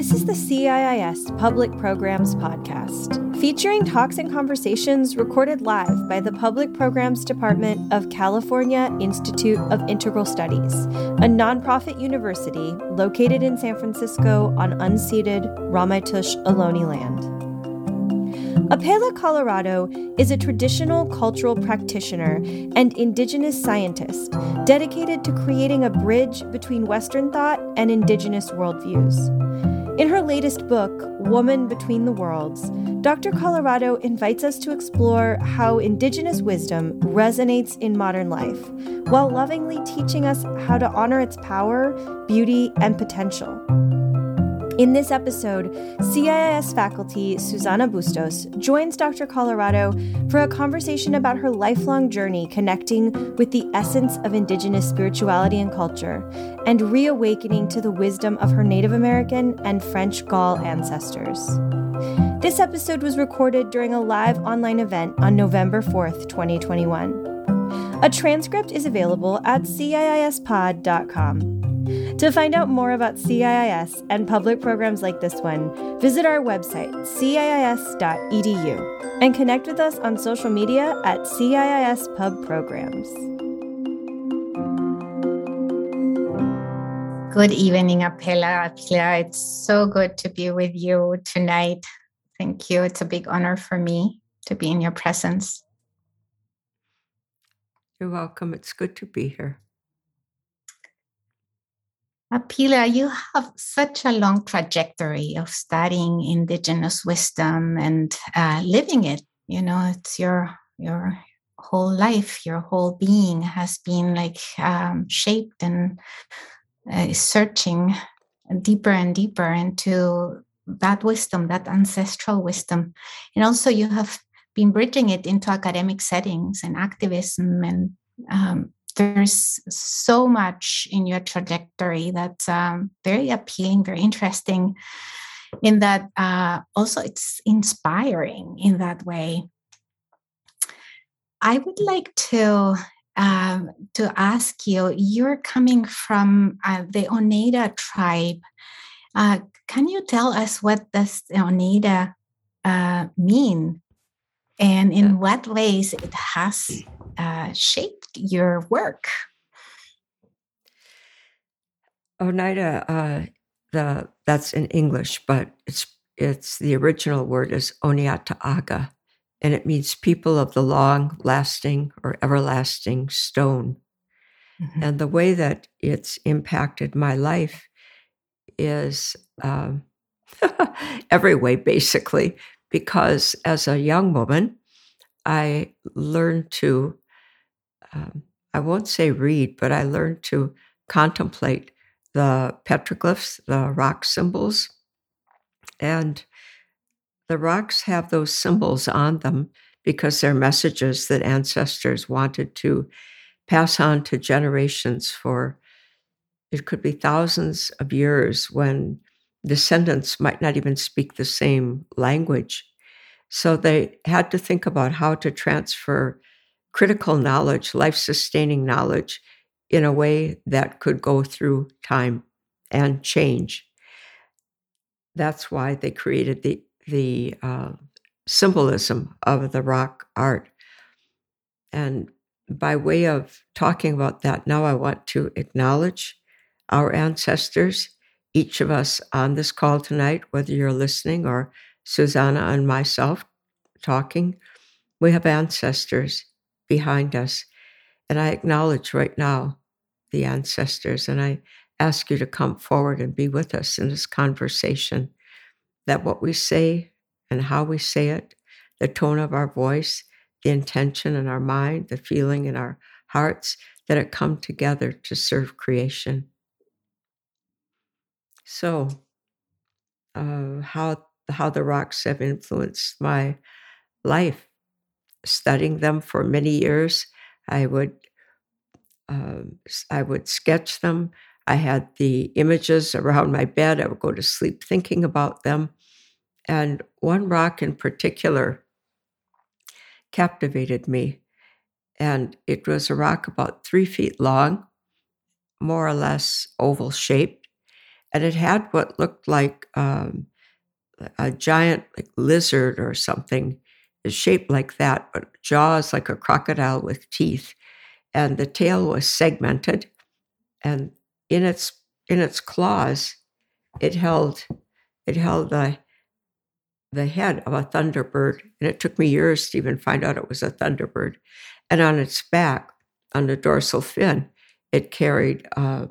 This is the CIIS Public Programs Podcast, featuring talks and conversations recorded live by the Public Programs Department of California Institute of Integral Studies, a nonprofit university located in San Francisco on unceded Ramaytush Ohlone land. Apela Colorado is a traditional cultural practitioner and indigenous scientist dedicated to creating a bridge between Western thought and indigenous worldviews. In her latest book, Woman Between the Worlds, Dr. Colorado invites us to explore how indigenous wisdom resonates in modern life, while lovingly teaching us how to honor its power, beauty, and potential. In this episode, CIIS faculty Susana Bustos joins Dr. Colorado for a conversation about her lifelong journey connecting with the essence of Indigenous spirituality and culture and reawakening to the wisdom of her Native American and French Gaul ancestors. This episode was recorded during a live online event on November 4th, 2021. A transcript is available at CIISpod.com. To find out more about CIIS and public programs like this one, visit our website, ciis.edu, and connect with us on social media at CIIS Pub Programs. Good evening, Apela. Apela, it's so good to be with you tonight. Thank you. It's a big honor for me to be in your presence. You're welcome. It's good to be here. Apela, you have such a long trajectory of studying indigenous wisdom and uh, living it. You know, it's your your whole life, your whole being has been like um, shaped and uh, searching deeper and deeper into that wisdom, that ancestral wisdom, and also you have been bridging it into academic settings and activism and um, there's so much in your trajectory that's um, very appealing, very interesting. In that, uh, also it's inspiring in that way. I would like to um, to ask you. You're coming from uh, the Oneida tribe. Uh, can you tell us what does Oneida uh, mean, and in what ways it has uh, shaped your work? Oneida, uh, the that's in English, but it's it's the original word is Oneata'aga, and it means people of the long lasting or everlasting stone. Mm-hmm. And the way that it's impacted my life is um, every way, basically, because as a young woman, I learned to um, I won't say read, but I learned to contemplate the petroglyphs, the rock symbols. And the rocks have those symbols on them because they're messages that ancestors wanted to pass on to generations for it could be thousands of years when descendants might not even speak the same language. So they had to think about how to transfer critical knowledge, life sustaining knowledge in a way that could go through time and change. That's why they created the the uh, symbolism of the rock art. And by way of talking about that, now I want to acknowledge our ancestors, each of us on this call tonight, whether you're listening or Susana and myself talking, we have ancestors behind us. And I acknowledge right now the ancestors, and I ask you to come forward and be with us in this conversation. That what we say and how we say it, the tone of our voice, the intention in our mind, the feeling in our hearts, that it come together to serve creation. So, uh, how how the rocks have influenced my life studying them for many years. I would um, I would sketch them. I had the images around my bed. I would go to sleep thinking about them. And one rock in particular captivated me. And it was a rock about three feet long, more or less oval shaped. And it had what looked like um, a giant like lizard or something shaped like that, but jaws like a crocodile with teeth, and the tail was segmented, and in its in its claws, it held it held the the head of a thunderbird, and it took me years to even find out it was a thunderbird. And on its back, on the dorsal fin, it carried uh,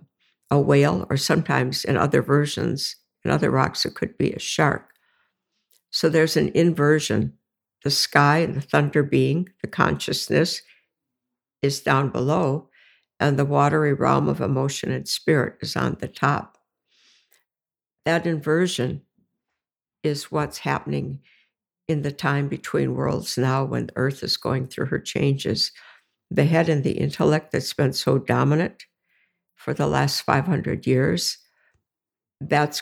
a whale, or sometimes in other versions, in other rocks, it could be a shark. So there's an inversion. The sky and the thunder being, the consciousness, is down below, and the watery realm of emotion and spirit is on the top. That inversion is what's happening in the time between worlds now when Earth is going through her changes. The head and the intellect that's been so dominant for the last 500 years, that's,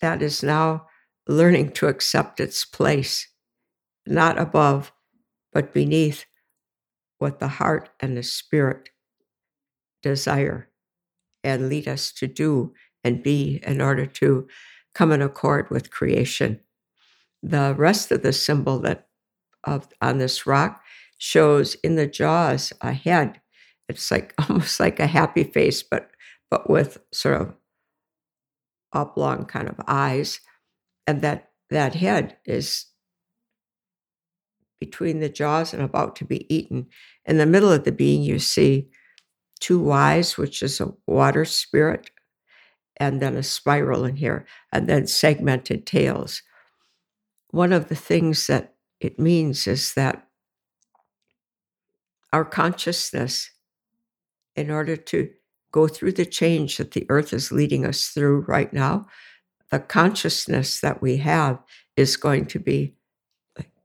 that is now learning to accept its place, not above, but beneath what the heart and the spirit desire and lead us to do and be in order to come in accord with creation. The rest of the symbol that of on this rock shows in the jaws a head. It's like almost like a happy face, but but with sort of oblong kind of eyes. And that that head is between the jaws and about to be eaten. In the middle of the being, you see two eyes, which is a water spirit, and then a spiral in here, and then segmented tails. One of the things that it means is that our consciousness, in order to go through the change that the earth is leading us through right now, the consciousness that we have is going to be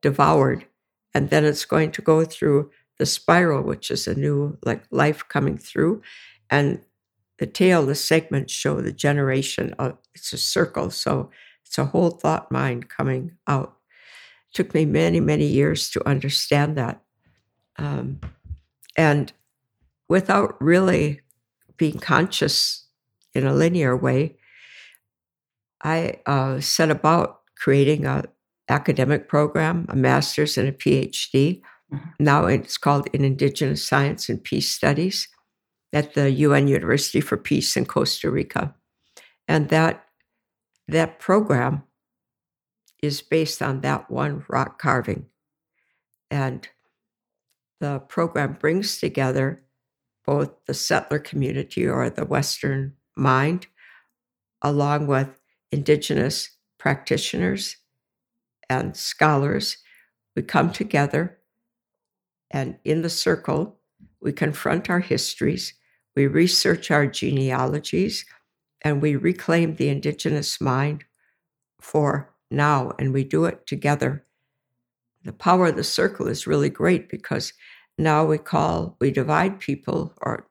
devoured. And then it's going to go through the spiral, which is a new like life coming through. And the tail, the segments show the generation of it's a circle. So it's a whole thought mind coming out. It took me many, many years to understand that. Um, and without really being conscious in a linear way, I uh, set about creating a academic program, a master's and a PhD. Mm-hmm. Now it's called in Indigenous Science and Peace Studies at the UN University for Peace in Costa Rica. And that, that program is based on that one rock carving. And the program brings together both the settler community or the Western mind, along with Indigenous practitioners and scholars. We come together and in the circle, we confront our histories we research our genealogies and we reclaim the indigenous mind for now, and we do it together. The power of the circle is really great because now we call, we divide people or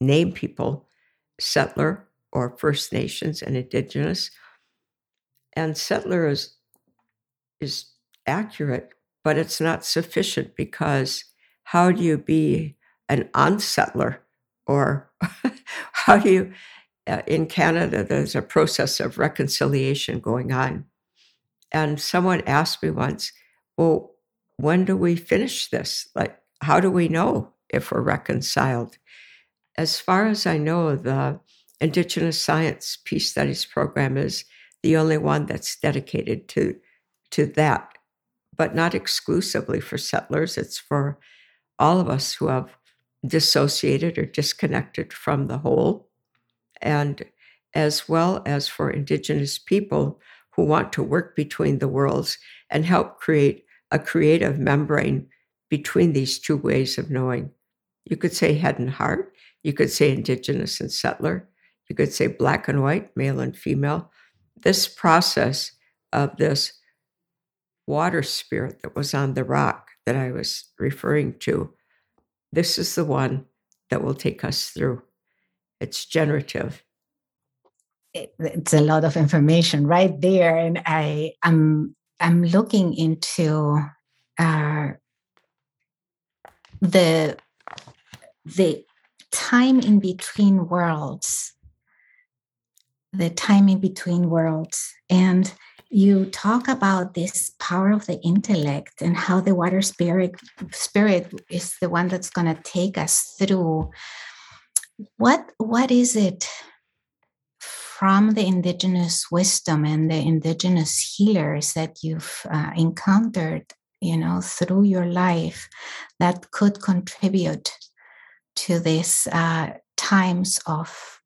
name people settler or First Nations and Indigenous. And settler is, is accurate, but it's not sufficient because how do you be an unsettler? Or how do you, uh, in Canada, there's a process of reconciliation going on. And someone asked me once, well, when do we finish this? Like, how do we know if we're reconciled? As far as I know, the Indigenous Science Peace Studies program is the only one that's dedicated to, to that, but not exclusively for settlers. It's for all of us who have dissociated or disconnected from the whole, and as well as for Indigenous people who want to work between the worlds and help create a creative membrane between these two ways of knowing. You could say head and heart, you could say Indigenous and settler, you could say black and white, male and female. This process of this water spirit that was on the rock that I was referring to this is the one that will take us through. It's generative. It's a lot of information right there, and I am I'm, I'm looking into uh, the the time in between worlds the time in between worlds. And you talk about this power of the intellect and how the water spirit spirit is the one that's going to take us through what what is it from the indigenous wisdom and the indigenous healers that you've uh, encountered you know through your life that could contribute to these uh, times of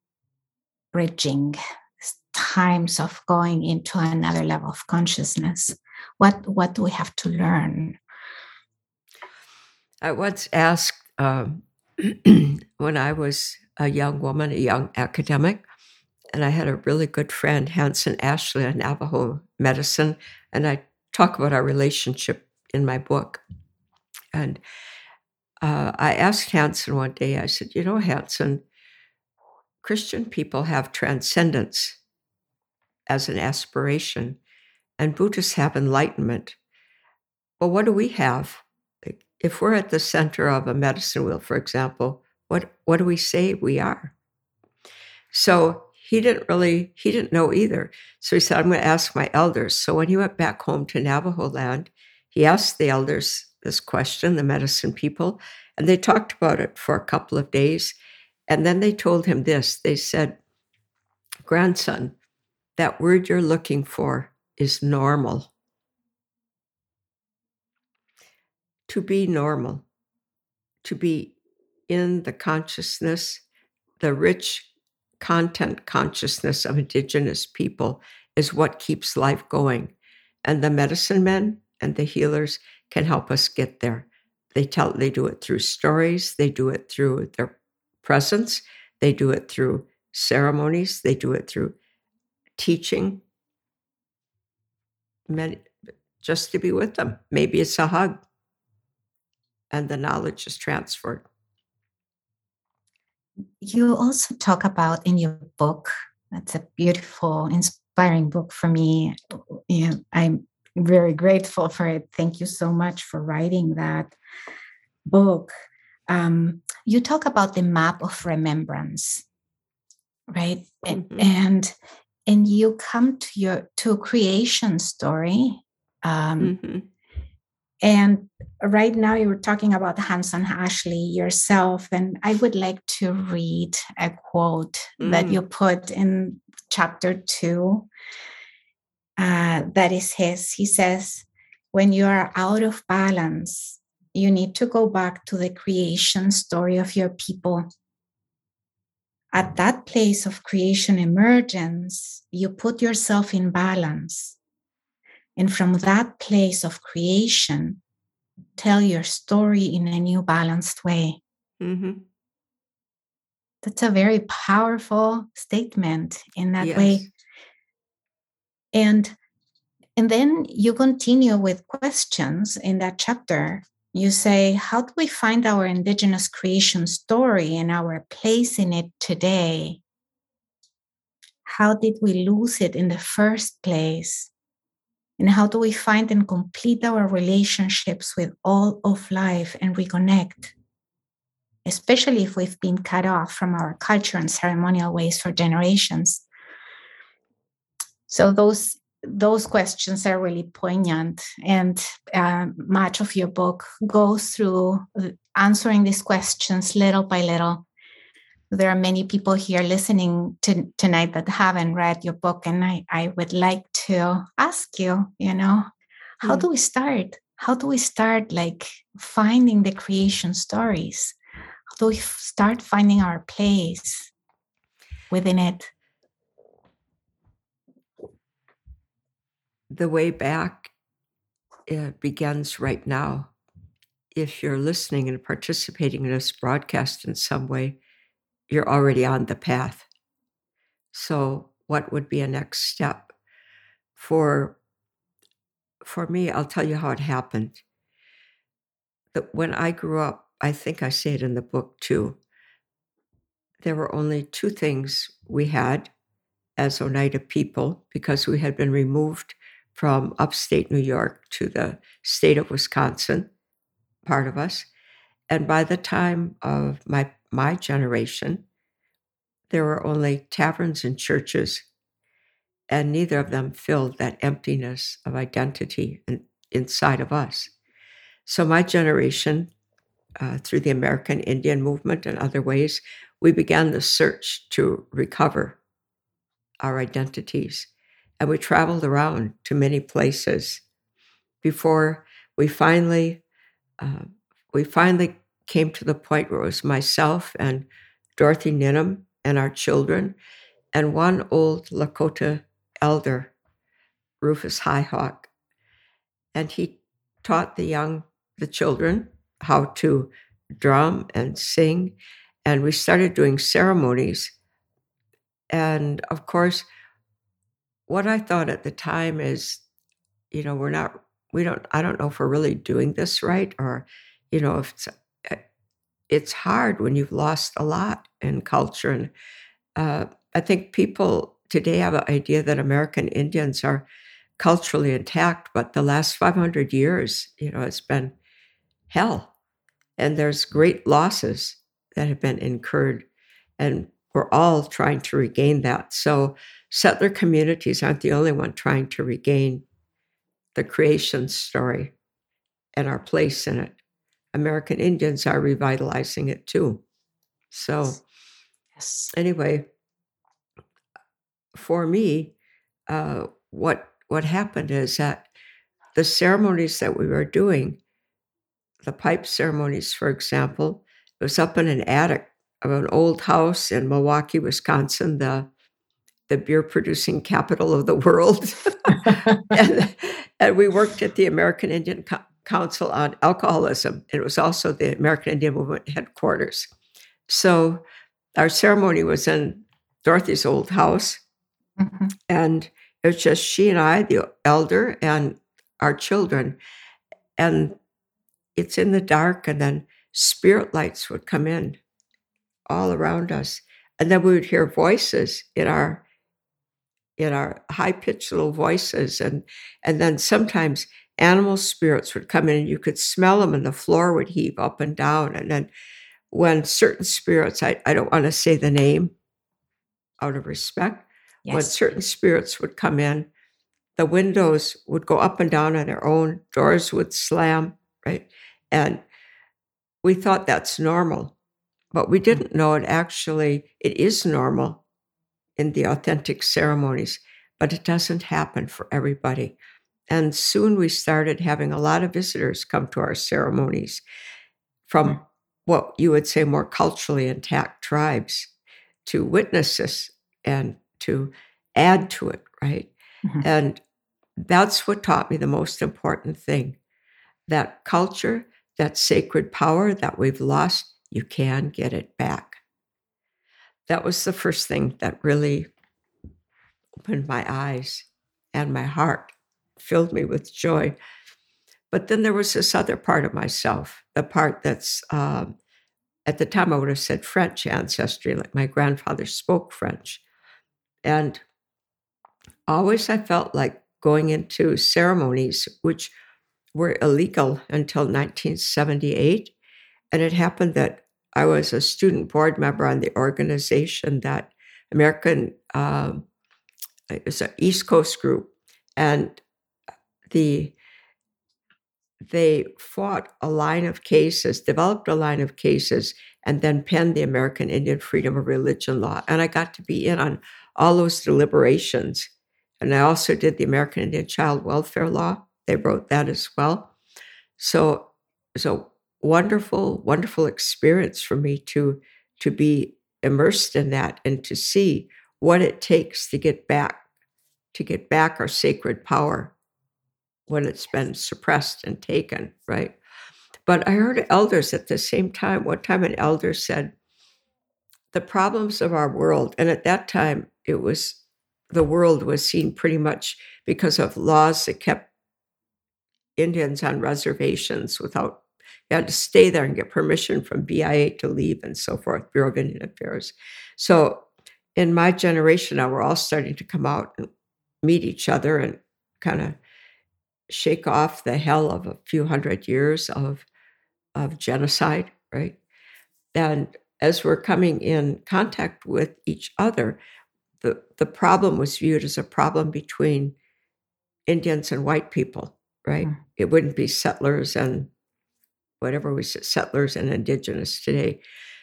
bridging times of going into another level of consciousness. What what do we have to learn? I once asked um, when i was a young woman a young academic and i had a really good friend hanson ashley a navajo medicine and i talk about our relationship in my book and uh, i asked hanson one day i said you know hanson christian people have transcendence as an aspiration, and Buddhists have enlightenment. Well, what do we have? If we're at the center of a medicine wheel, for example, what, what do we say we are? So he didn't really, he didn't know either. So he said, I'm going to ask my elders. So when he went back home to Navajo land, he asked the elders this question, the medicine people, and they talked about it for a couple of days. And then they told him this they said, Grandson, that word you're looking for is normal. To be normal, to be in the consciousness, the rich content consciousness of Indigenous people is what keeps life going. And the medicine men and the healers can help us get there. They tell they do it through stories, they do it through their presence, they do it through ceremonies, they do it through teaching, many, just to be with them. Maybe it's a hug, and the knowledge is transferred. You also talk about in your book, that's a beautiful, inspiring book for me. You know, I'm very grateful for it. Thank you so much for writing that book. Um, you talk about the map of remembrance, right? Mm-hmm. And and you come to your to a creation story um, mm-hmm. and right now you were talking about hanson ashley yourself and i would like to read a quote mm. that you put in chapter two uh, that is his he says when you are out of balance you need to go back to the creation story of your people at that place of creation emergence, you put yourself in balance. And from that place of creation, tell your story in a new balanced way. Mm-hmm. That's a very powerful statement in that yes. way. And and then you continue with questions in that chapter you say, How do we find our Indigenous creation story and our place in it today? How did we lose it in the first place? And how do we find and complete our relationships with all of life and reconnect? Especially if we've been cut off from our culture and ceremonial ways for generations. So, those those questions are really poignant and uh, much of your book goes through answering these questions little by little. There are many people here listening to tonight that haven't read your book and i, I would like to ask you you know how mm. do we start? How do we start like finding the creation stories? How do we start finding our place within it the way back uh, begins right now. If you're listening and participating in this broadcast in some way, you're already on the path. So, what would be a next step? For for me, I'll tell you how it happened. That when I grew up, I think I say it in the book too. There were only two things we had as Oneida people because we had been removed from upstate New York to the state of Wisconsin, part of us. And by the time of my, my generation, there were only taverns and churches and neither of them filled that emptiness of identity in, inside of us. So, my generation, uh, through the American Indian movement and other ways, we began the search to recover our identities. And we traveled around to many places before we finally uh, we finally came to the point where it was myself and Dorothy Ninham and our children and one old Lakota elder, Rufus Highhawk. And he taught the young, the children, how to drum and sing. And we started doing ceremonies. And of course, what I thought at the time is, you know, we're not, we don't, I don't know if we're really doing this right or, you know, if it's, eh, it's hard when you've lost a lot in culture. And uh, I think people today have an idea that American Indians are culturally intact, but the last 500 years, you know, it's been hell. And there's great losses that have been incurred. And we're all trying to regain that. So settler communities aren't the only one trying to regain the creation story and our place in it. American Indians are revitalizing it too. So, yes. anyway, for me, uh, what what happened is that the ceremonies that we were doing, the pipe ceremonies, for example, it was up in an attic of an old house in Milwaukee, Wisconsin, the the beer producing capital of the world. and, and, we worked at the American Indian Co- Council on Alcoholism. It was also the American Indian Movement headquarters. So our ceremony was in Dorothy's old house. Mm-hmm. And it was just she and I, the elder, and our children. And it's in the dark, and then spirit lights would come in all around us. And then we would hear voices in our in our high pitched little voices and and then sometimes animal spirits would come in and you could smell them and the floor would heave up and down and then when certain spirits I, I don't want to say the name out of respect Yes. When certain spirits would come in, the windows would go up and down on their own, doors would slam, right? And we thought that's normal, but we mm. didn't know it actually, it is normal in the authentic ceremonies, but it doesn't happen for everybody. And soon we started having a lot of visitors come to our ceremonies from mm. what you would say more culturally intact tribes to witness this and to add to it, right? Mm-hmm. And that's what taught me the most important thing that culture, that sacred power that we've lost, you can get it back. That was the first thing that really opened my eyes and my heart, filled me with joy. But then there was this other part of myself, the part that's, um, at the time I would have said French ancestry, like my grandfather spoke French. And always I felt like going into ceremonies which were illegal until 1978. And it happened that I was a student board member on the organization that American, um, it's an East Coast group. And the they fought a line of cases, developed a line of cases, and then penned the American Indian Freedom of Religion Law. And I got to be in on all those deliberations. And I also did the American Indian Child Welfare Law. They wrote that as well. So a wonderful, wonderful experience for me to to be immersed in that and to see what it takes to get back to get back our sacred power when it's been suppressed and taken, right? But I heard elders at the same time. One time, an elder said, The problems of our world, and at that time, it was the world was seen pretty much because of laws that kept Indians on reservations without you had to stay there and get permission from BIA to leave and so forth, Bureau of Indian Affairs. So in my generation now, we're all starting to come out and meet each other and kind of shake off the hell of a few hundred years of of genocide, right? And as we're coming in contact with each other, the, the problem was viewed as a problem between Indians and white people, right? Mm. It wouldn't be settlers and whatever we said, settlers and indigenous today.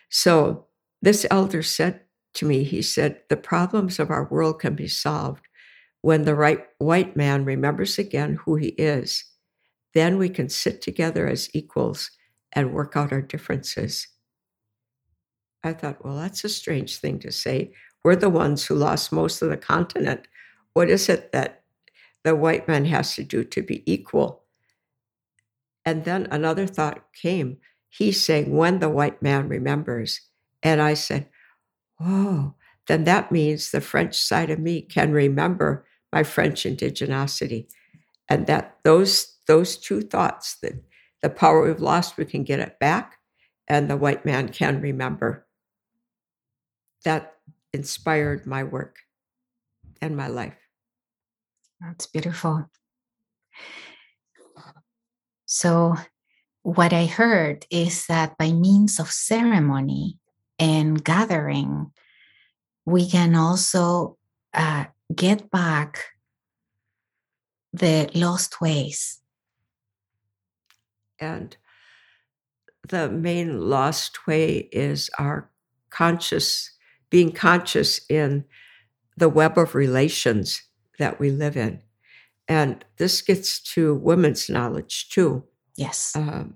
So this elder said to me, he said, the problems of our world can be solved when the right white man remembers again who he is. Then we can sit together as equals and work out our differences. I thought, well, that's a strange thing to say. We're the ones who lost most of the continent. What is it that the white man has to do to be equal? And then another thought came. He's saying, when the white man remembers. And I said, oh, then that means the French side of me can remember my French indigenosity. And that those those two thoughts that the power we've lost, we can get it back, and the white man can remember. That inspired my work and my life. That's beautiful. So, what I heard is that by means of ceremony and gathering, we can also uh, get back the lost ways. And the main lost way is our conscious, being conscious in the web of relations that we live in. And this gets to women's knowledge too. Yes. Um,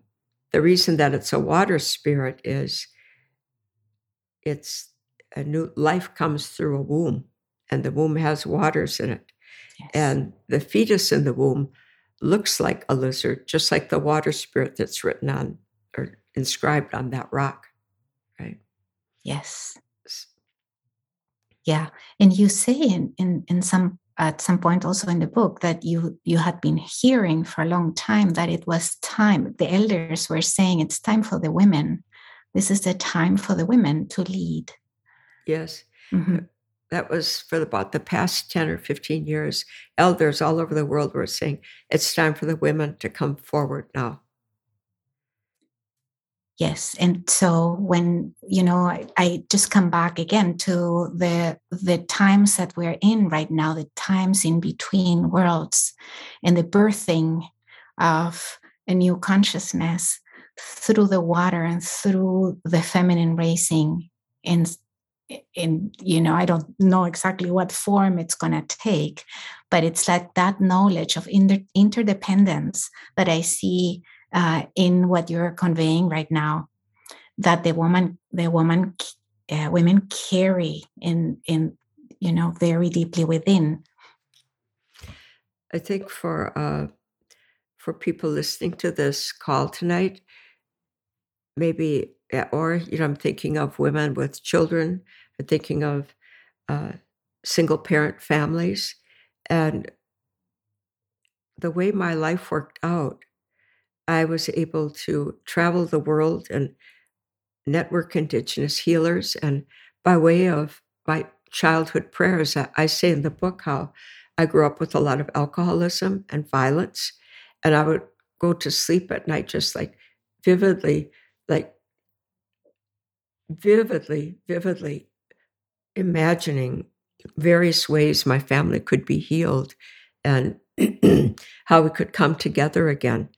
the reason that it's a water spirit is it's a new life comes through a womb, and the womb has waters in it. Yes. And the fetus in the womb looks like a lizard, just like the water spirit that's written on or inscribed on that rock, right? Yes. Yeah. And you say in, in, in some at some point also in the book that you you had been hearing for a long time that it was time the elders were saying it's time for the women. This is the time for the women to lead. Yes. Mm-hmm. that was for about the past 10 or 15 years. Elders all over the world were saying it's time for the women to come forward now yes and so when you know I, I, just come back again to the the times that we're in right now the times in between worlds and the birthing of a new consciousness through the water and through the feminine raising in in you know i don't know exactly what form it's going to take but it's like that knowledge of inter- interdependence that i see uh, in what you're conveying right now that the woman the woman uh, women carry in in you know very deeply within. I think for uh for people listening to this call tonight maybe or you know i'm thinking of women with children i'm thinking of uh, single parent families and the way my life worked out I was able to travel the world and network Indigenous healers. And by way of my childhood prayers, I, say in the book how I grew up with a lot of alcoholism and violence. And I would go to sleep at night just like vividly, like vividly, vividly imagining various ways my family could be healed and how we could come together again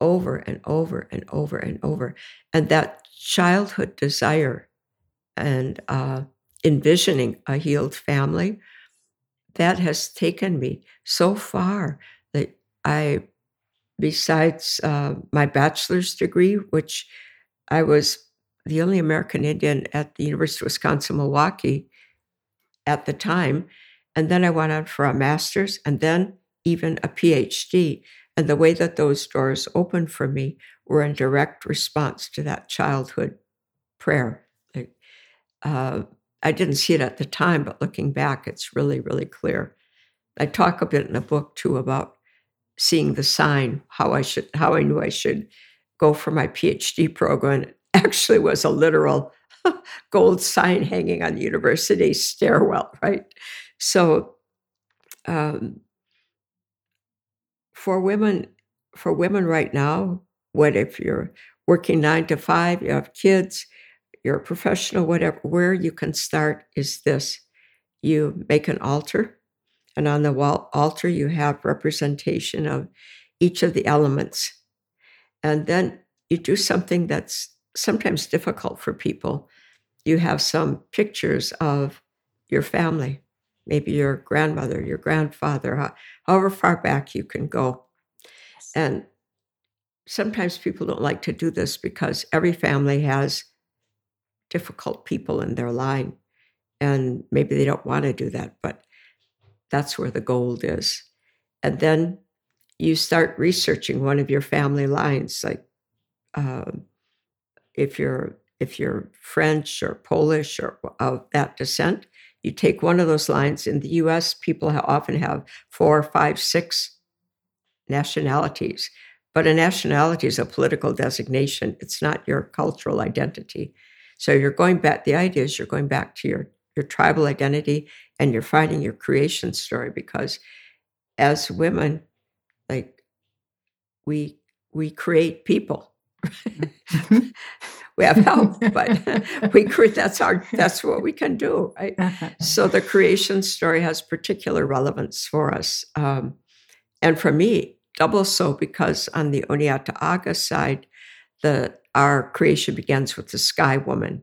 over and over and over and over. And that childhood desire and uh, envisioning a healed family, that has taken me so far that I, besides uh, my bachelor's degree, which I was the only American Indian at the University of Wisconsin Milwaukee at the time. And then I went on for a master's and then even a PhD. And the way that those doors opened for me were in direct response to that childhood prayer. Uh, I didn't see it at the time, but looking back, it's really, really clear. I talk a bit in the book too about seeing the sign, how I should, how I knew I should go for my PhD program. It actually was a literal gold sign hanging on the university stairwell, right? So um, for women for women right now what if you're working nine to five you have kids you're a professional whatever where you can start is this you make an altar, and on the wall altar you have representation of each of the elements. And then you do something that's sometimes difficult for people. You have some pictures of your family, maybe your grandmother, your grandfather, however far back you can go. And sometimes people don't like to do this because every family has difficult people in their line. And maybe they don't want to do that, but that's where the gold is. And then you start researching one of your family lines, like um, if you're if you're French or Polish or of that descent, you take one of those lines. In the U.S., people often have four, five, six nationalities, but a nationality is a political designation. It's not your cultural identity. So you're going back. The idea is you're going back to your your tribal identity and you're finding your creation story because as women, like we we create people. Mm-hmm. we have help, but we create that's our that's what we can do, right? So the creation story has particular relevance for us. Um, and for me, double so because on the Oneata Aga side, the our creation begins with the sky woman.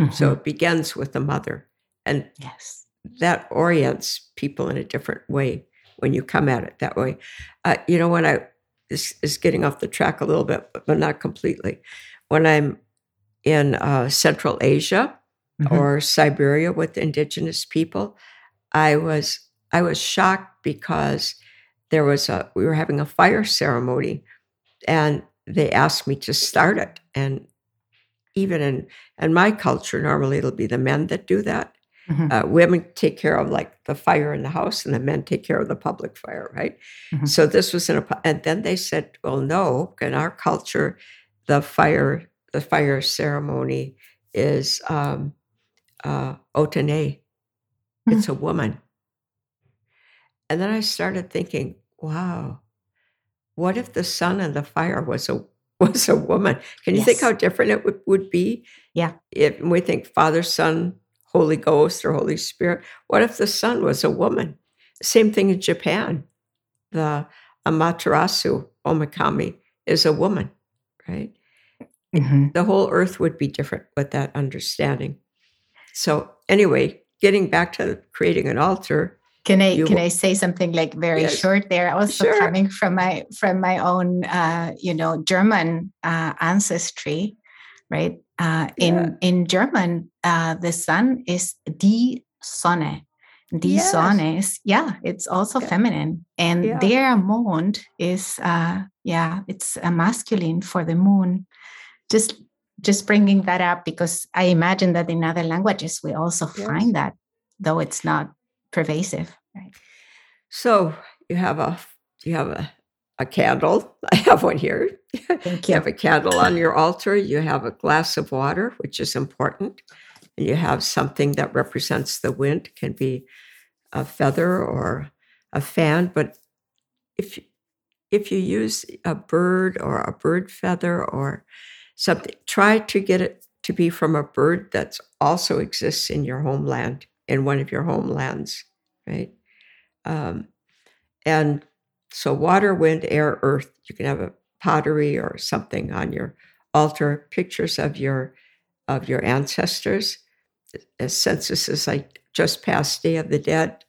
Mm-hmm. So it begins with the mother. And yes. that orients people in a different way when you come at it that way. Uh, you know, when I, this is getting off the track a little bit, but not completely. When I'm in uh, Central Asia mm-hmm. or Siberia with indigenous people, I was I was shocked because there was a we were having a fire ceremony, and they asked me to start it. And even in in my culture, normally it'll be the men that do that. Mm-hmm. Uh, women take care of like the fire in the house, and the men take care of the public fire, right? Mm-hmm. So this was in a, and then they said, "Well, no, in our culture, the fire the fire ceremony is um, uh, otene. Mm-hmm. It's a woman." And then I started thinking, "Wow, what if the sun and the fire was a was a woman? Can you yes. think how different it would, would be? Yeah. If we think Father, Son, Holy Ghost, or Holy Spirit, what if the sun was a woman? Same thing in Japan. The Amaterasu Omikami is a woman, right? Mm-hmm. The whole earth would be different with that understanding. So, anyway, getting back to creating an altar, can I can I say something like very yes. short there? Also sure. coming from my from my own uh, you know German uh, ancestry, right? Uh, in yeah. in German, uh, the sun is die Sonne. Die yes. Sonne is yeah, it's also yeah. feminine, and yeah. der Mond is uh, yeah, it's a masculine for the moon. Just just bringing that up because I imagine that in other languages we also yes. find that, though it's not pervasive. Right. So you have a you have a, a candle. I have one here. Thank you. you have a candle on your altar. You have a glass of water, which is important. And you have something that represents the wind. It can be a feather or a fan, but if if you use a bird or a bird feather or something, try to get it to be from a bird that also exists in your homeland in one of your homelands, right? Um, and so, water, wind, air, earth. You can have a pottery or something on your altar, pictures of your of your ancestors. As census is like just past Day of the Dead,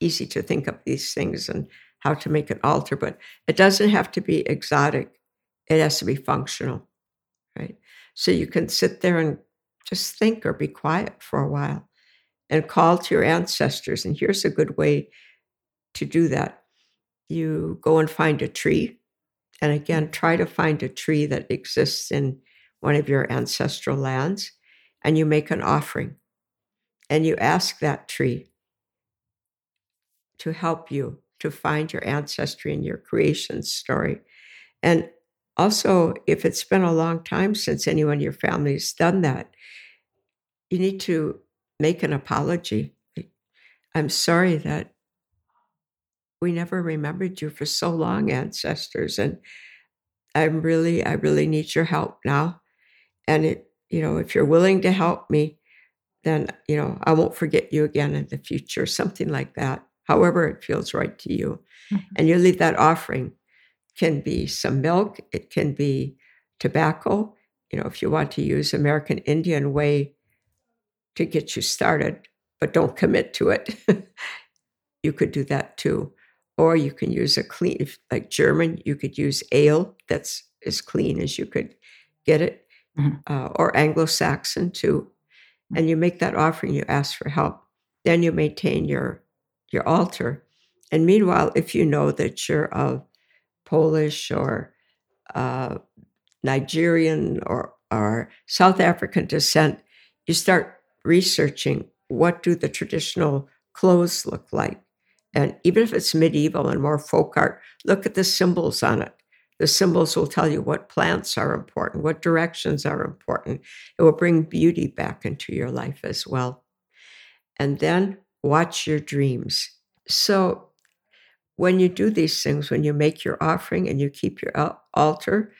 easy to think of these things and how to make an altar, but it doesn't have to be exotic. It has to be functional, right? So you can sit there and just think or be quiet for a while and call to your ancestors. And here's a good way to do that you go and find a tree. And again, try to find a tree that exists in one of your ancestral lands, and you make an offering. And you ask that tree to help you to find your ancestry and your creation story. And also, if it's been a long time since anyone in your family has done that, you need to make an apology. I'm sorry that we never remembered you for so long, ancestors. And I'm really, I really need your help now. And it, you know, if you're willing to help me, then, you know, I won't forget you again in the future, something like that, however it feels right to you. Mm-hmm. And you leave that offering. Can be some milk, it can be tobacco. You know, if you want to use American Indian way to get you started, but don't commit to it, you could do that too. Or you can use a clean, like German, you could use ale that's as clean as you could get it, mm-hmm. uh, or Anglo Saxon too and you make that offering, you ask for help. Then you maintain your your altar. And meanwhile, if you know that you're of Polish or uh, Nigerian or, or South African descent, you start researching what do the traditional clothes look like. And even if it's medieval and more folk art, look at the symbols on it. The symbols will tell you what plants are important, what directions are important. It will bring beauty back into your life as well. And then watch your dreams. So, when you do these things, when you make your offering and you keep your altar,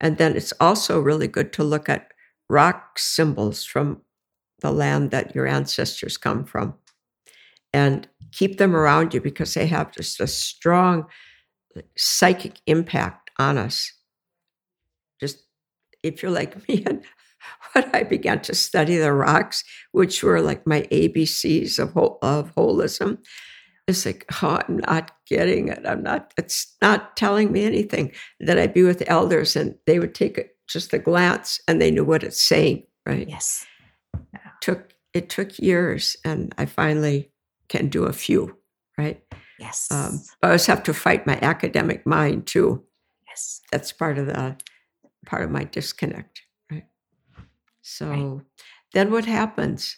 and then it's also really good to look at rock symbols from the land that your ancestors come from and keep them around you because they have just a strong psychic impact on us. Just if you're like me, and when I began to study the rocks, which were like my ABCs of of holism, it's like, oh, I'm not getting it. I'm not. It's not telling me anything. That I'd be with elders, and they would take it, just a glance, and they knew what it's saying. Right? Yes. Yeah. Took it took years, and I finally can do a few. Right. Yes. Um, I always have to fight my academic mind too. Yes. That's part of the part of my disconnect, right? So right. then what happens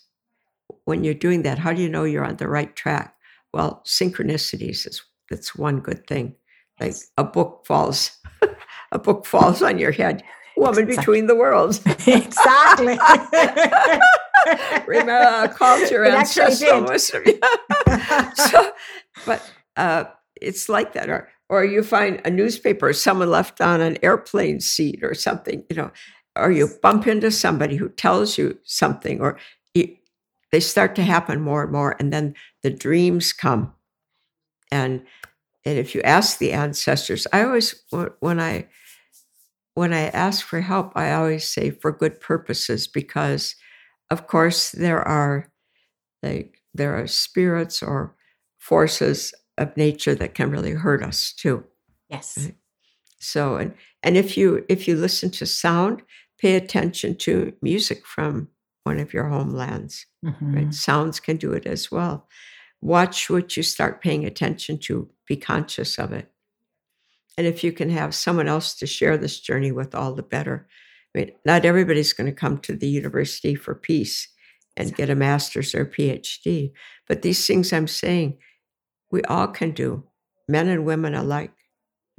when you're doing that? How do you know you're on the right track? Well, synchronicities is that's one good thing. Like a book falls, a book falls on your head. Woman exactly. between the worlds. exactly. Remember, culture and so, but uh, it's like that. Or or you find a newspaper someone left on an airplane seat or something, you know, or you bump into somebody who tells you something, or they start to happen more and more, and then the dreams come. And and if you ask the ancestors, I always when I when I ask for help, I always say for good purposes because, of course, there are like there are spirits or forces of nature that can really hurt us too. Yes. Right? So and and if you if you listen to sound, pay attention to music from one of your homelands. Mm-hmm. Right? Sounds can do it as well. Watch what you start paying attention to. Be conscious of it. And if you can have someone else to share this journey with, all the better. I mean, not everybody's going to come to the university for peace and get a master's or PhD. But these things I'm saying, we all can do, men and women alike.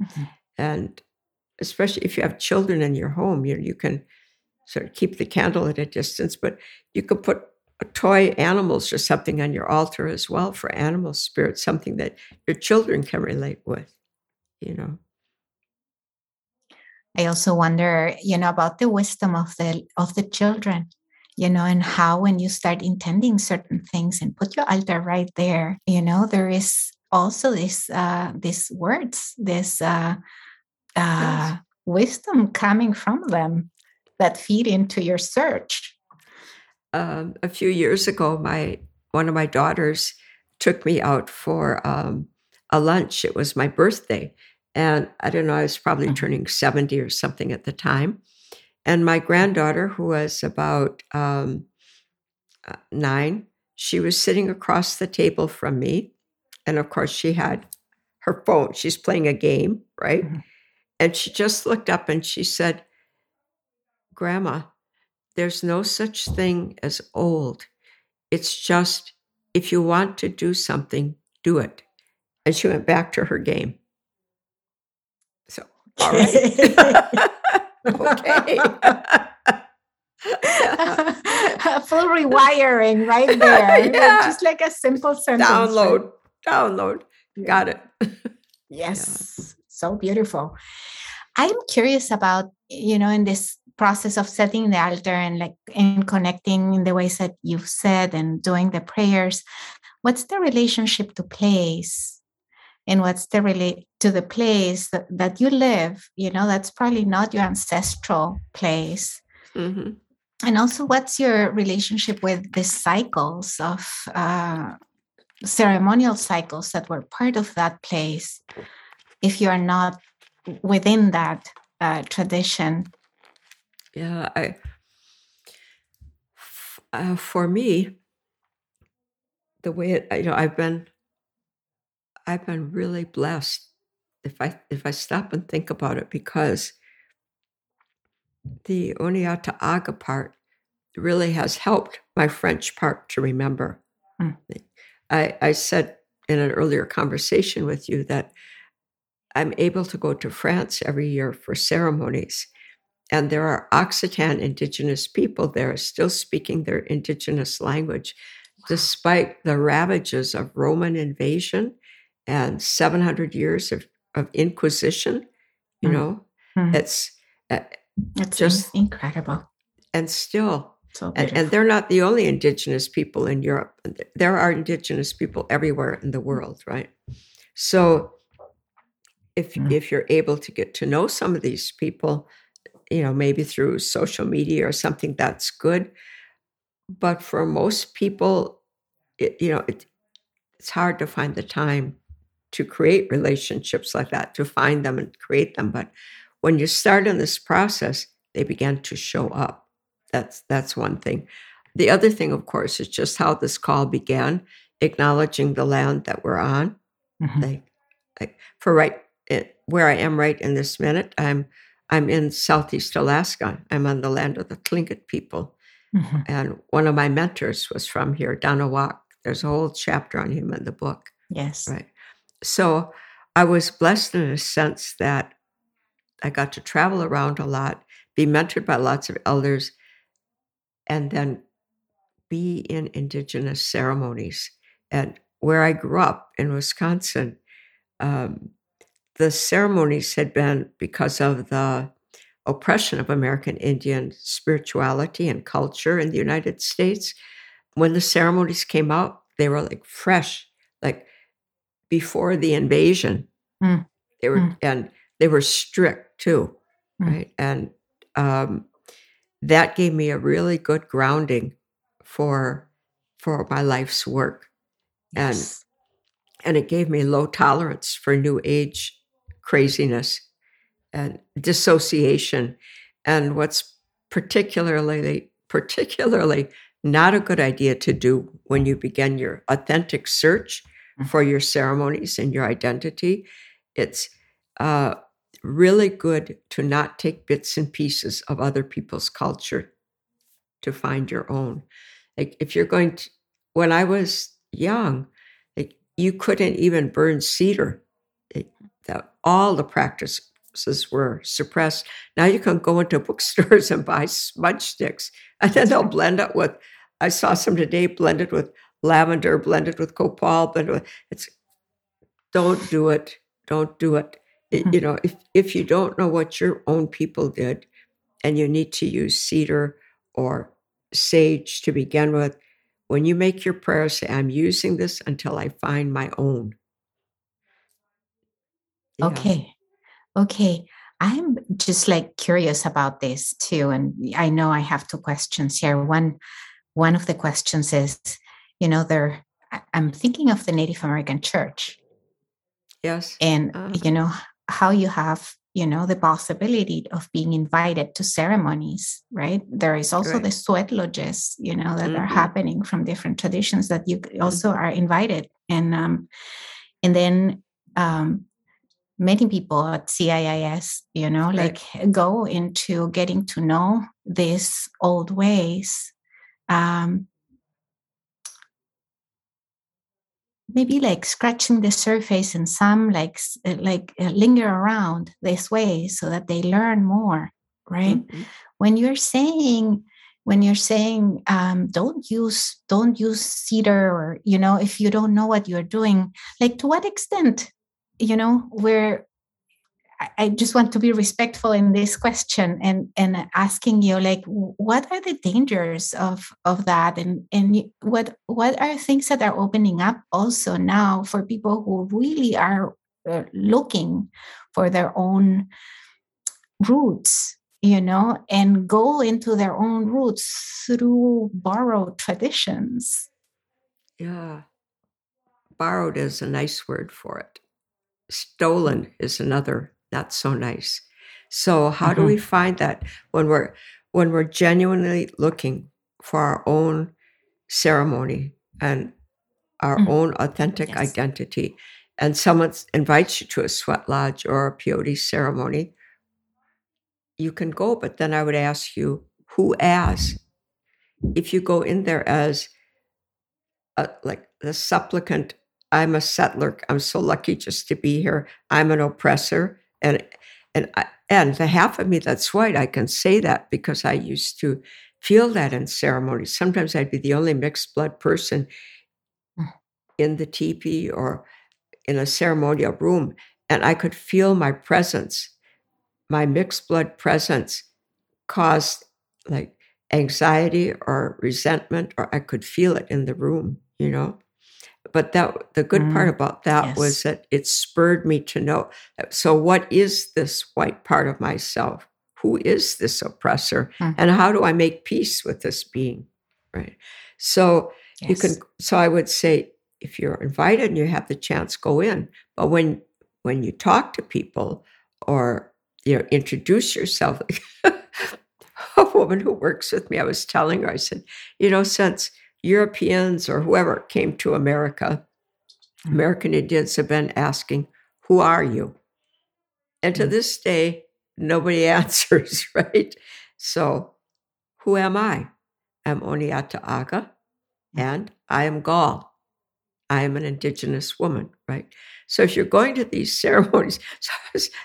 Mm-hmm. And especially if you have children in your home, you, you can sort of keep the candle at a distance, but you could put toy animals or something on your altar as well for animal spirits, something that your children can relate with, you know. I also wonder, you know, about the wisdom of the of the children you know, and how when you start intending certain things and put your altar right there, you know, there is also this uh these words, this uh uh yes. wisdom coming from them that feed into your search. Um, a few years ago, my one of my daughters took me out for um, a lunch. It was my birthday, and I don't know, I was probably mm-hmm. turning 70 or something at the time. And my granddaughter, who was about um, uh, nine, she was sitting across the table from me. And of course, she had her phone. She's playing a game, right? Mm-hmm. And she just looked up and she said, Grandma, there's no such thing as old. It's just if you want to do something, do it. And she went back to her game. So, all right. okay. Full rewiring right there. yeah. Just like a simple sentence. Download. Download. Yeah. Got it. yes. Yeah. So beautiful. I'm curious about, you know, in this process of setting the altar and like in connecting in the ways that you've said and doing the prayers what's the relationship to place? And what's the relate to the place that, that you live you know that's probably not your ancestral place. Mm-hmm. and also what's your relationship with the cycles of uh, ceremonial cycles that were part of that place if you are not within that uh, tradition yeah i uh, for me the way it you know i've been i've been really blessed if i if i stop and think about it because the Onyota'a:ka part really has helped my French part to remember. Mm. I, I said in an earlier conversation with you that I'm able to go to France every year for ceremonies. And there are Occitan indigenous people there still speaking their indigenous language despite the ravages of Roman invasion and 700 years of, of Inquisition. You mm. know, mm. it's, uh, it's just incredible. And still, so and, and, they're not the only indigenous people in Europe. There are indigenous people everywhere in the world, right? So if mm. if you're able to get to know some of these people, you know, maybe through social media or something, that's good but for most people, it, you know, it, it's hard to find the time to create relationships like that, to find them and create them. But when you start in this process, they begin to show up. That's that's one thing. The other thing, of course, is just how this call began, acknowledging the land that we're on. Mm-hmm. Like, like for right it, eh, where I am right in this minute, I'm I'm in Southeast Alaska. I'm on the land of the Tlingit people. Mm-hmm. And one of my mentors was from here, Donna Walk. There's a whole chapter on him in the book. Yes. Right. So I was blessed in a sense that I got to travel around a lot, be mentored by lots of elders, and then be in indigenous ceremonies. And where I grew up in Wisconsin, um, the ceremonies had been because of the oppression of American Indian spirituality and culture in the United States. When the ceremonies came out, they were like fresh, like before the invasion. Mm. They were, mm. and they were strict too, mm. right? And um, that gave me a really good grounding for for my life's work, yes. and and it gave me low tolerance for new age craziness and dissociation. And what's particularly particularly not a good idea to do when you begin your authentic search mm-hmm. for your ceremonies and your identity. It's uh, really good to not take bits and pieces of other people's culture to find your own. Like if you're going to, when I was young, like you couldn't even burn cedar. It, the, all the practices were suppressed. Now you can go into bookstores and buy smudge sticks, and then they'll blend it with. I saw some today blended with lavender, blended with copal, blended with. It's don't do it. Don't do it. Mm-hmm. you know, if if you don't know what your own people did, and you need to use cedar or sage to begin with, when you make your prayer, say, "I'm using this until I find my own." Yeah. Okay. Okay. I'm just like curious about this too. And I know I have two questions here. One one of the questions is, you know, there I'm thinking of the Native American church. Yes. And uh you know, how you have, you know, the possibility of being invited to ceremonies, right? There is also right. the sweat lodges, you know, that mm-hmm. are happening from different traditions that you also mm-hmm. are invited. And um and then um many people at CIIS, you know, right. like go into getting to know these old ways. Um, maybe like scratching the surface and some like uh, like uh, linger around this way so that they learn more right mm-hmm. when you're saying when you're saying um, don't use don't use cedar or you know if you don't know what you're doing like to what extent you know where I just want to be respectful in this question and and asking you like what are the dangers of of that? And and what what are things that are opening up also now for people who really are uh, looking for their own roots you know and go into their own roots through borrowed traditions? Yeah. Borrowed is a nice word for it stolen is another not so nice. So how mm-hmm. do we find that when we're when we're genuinely looking for our own ceremony and our mm-hmm. own authentic yes. identity and someone invites you to a sweat lodge or a peyote ceremony you can go but then i would ask you who as if you go in there as a, like the supplicant i'm a settler. I'm so lucky just to be here. I'm an oppressor. And and I, and the half of me that's white, I can say that because I used to feel that in ceremonies. Sometimes I'd be the only mixed blood person mm. in the teepee or in a ceremonial room, and I could feel my presence, my mixed blood presence, caused like anxiety or resentment, or I could feel it in the room, you know but that the good mm, part about that yes. was that it spurred me to know so what is this white part of myself who is this oppressor mm. and how do i make peace with this being right so yes. you can so i would say if you're invited and you have the chance go in but when when you talk to people or you know introduce yourself a woman who works with me i was telling her i said you know since Europeans or whoever came to America. American Indians have been asking, Who are you? And to mm-hmm. this day, nobody answers, right? So, who am I? I'm Onyota'a:ka, mm-hmm. and I am Gaul. I am an indigenous woman, right? So if you're going to these ceremonies, so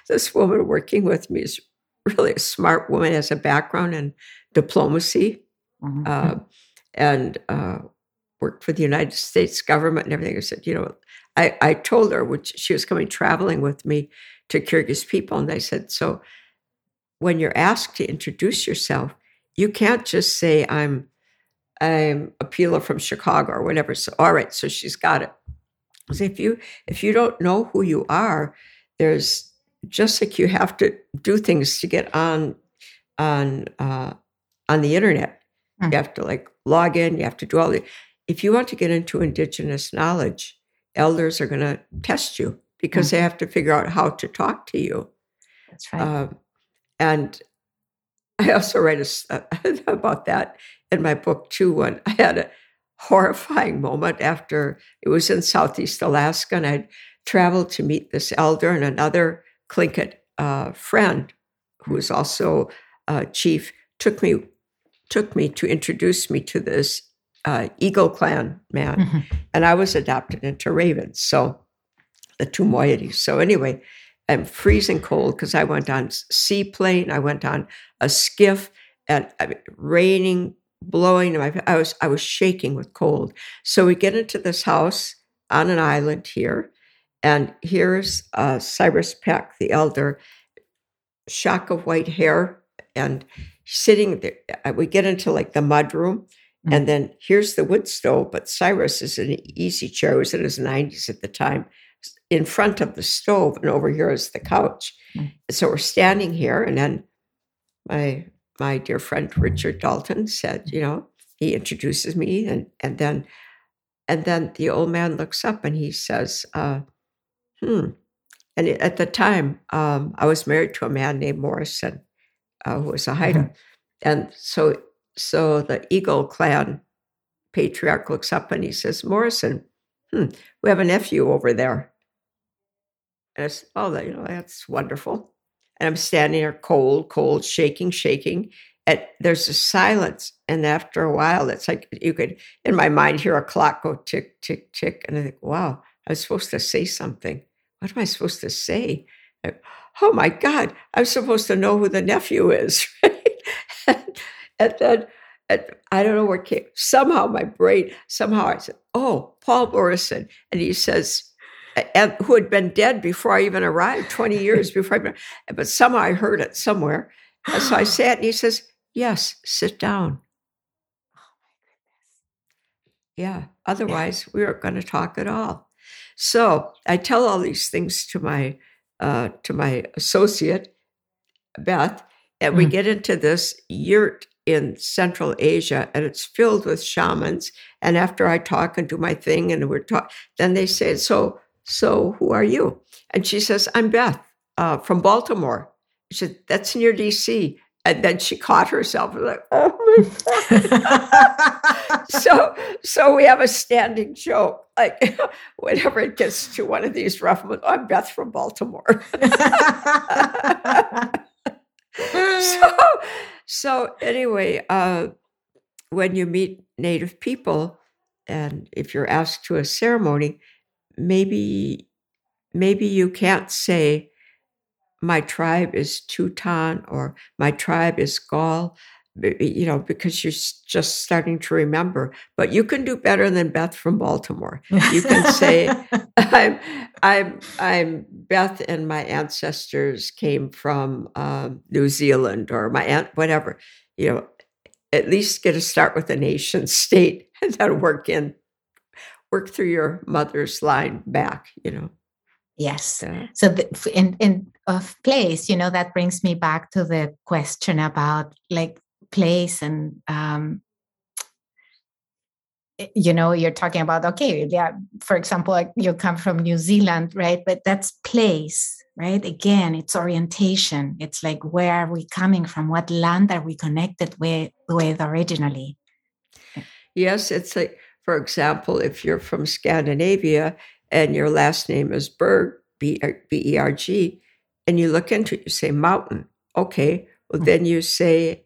this woman working with me is really a smart woman, has a background in diplomacy. Mm-hmm. Uh, and uh, worked for the United States government and everything. I said, you know, I, I told her, which she was coming traveling with me to Kyrgyz people, and I said, so when you're asked to introduce yourself, you can't just say I'm I'm a peeler from Chicago or whatever. So all right, so she's got it. So if you if you don't know who you are, there's just like you have to do things to get on on uh, on the internet. Mm. You have to like log in, you have to do all the. If you want to get into Indigenous knowledge, elders are going to test you because mm-hmm. they have to figure out how to talk to you. That's right. Um, and I also write a, about that in my book too. When I had a horrifying moment after it was in Southeast Alaska, and I'd traveled to meet this elder and another Tlingit uh, friend who was also a chief. Took me took me to introduce me to this uh, Eagle Clan man, mm-hmm. and I was adopted into Ravens. So the two moieties. So anyway, I'm freezing cold because I went on seaplane, I went on a skiff, and I mean, raining, blowing. My, I was I was shaking with cold. So we get into this house on an island here, and here's uh, Cyrus Peck, the elder, shock of white hair, and sitting there. Uh, we get into like the mud room, mm-hmm. and then here's the wood stove. But Cyrus is in an easy chair. He was in his 90s at the time, in front of the stove, and over here is the couch. Mm-hmm. So we're standing here, and then my my dear friend Richard Dalton said, you know, he introduces me, and and then and then the old man looks up and he says, uh, "Hmm." And at the time, um, I was married to a man named Morrison, uh, who was a Haida. Mm-hmm. And so, so the Eagle clan patriarch looks up and he says, Morrison, hmm, we have a nephew over there. And I said, oh, you know, that's wonderful. And I'm standing there cold, cold, shaking, shaking. And there's a silence. And after a while, it's like you could, in my mind, hear a clock go tick, tick, tick. And I think, wow, I was supposed to say something. What am I supposed to say? Oh my God, I'm supposed to know who the nephew is. Right? and, then and I don't know where came, somehow my brain, somehow I said, oh, Paul Morrison. And he says, and who had been dead before I even arrived, 20 years before I, but somehow I heard it somewhere. And so I sat and he says, Yes, sit down. Oh yeah, otherwise we aren't going to talk at all. So I tell all these things to my uh, to my associate, Beth, and we mm. get into this yurt in Central Asia, and it's filled with shamans. And after I talk and do my thing, and we're talk, then they say, "So, so who are you?" And she says, "I'm Beth uh, from Baltimore." She said, "That's near D.C." And then she caught herself and like, "Oh my god!" so, so we have a standing joke. Like, whenever it gets to one of these rough I'm Beth from Baltimore. so, so anyway, uh, when you meet Native people, and if you're asked to a ceremony, maybe maybe you can't say my tribe is Teuton or my tribe is Gaul, you know, because you're just starting to remember. But you can do better than Beth from Baltimore. You can say, "I'm, I'm, I'm Beth, and my ancestors came from um, New Zealand, or my aunt, whatever." You know, at least get a start with a nation state, and then work in, work through your mother's line back. You know. Yes. So, the, in in of place, you know, that brings me back to the question about like place and um, eh, you know you're talking about okay yeah for example like you come from new zealand right? But that's place right? Again it's orientation. It's like where are we coming from? What land are we connected with with originally? Yes it's like for example if you're from scandinavia and your last name is berg b-e-r-g and you look into it you say mountain. Okay well mm. then you say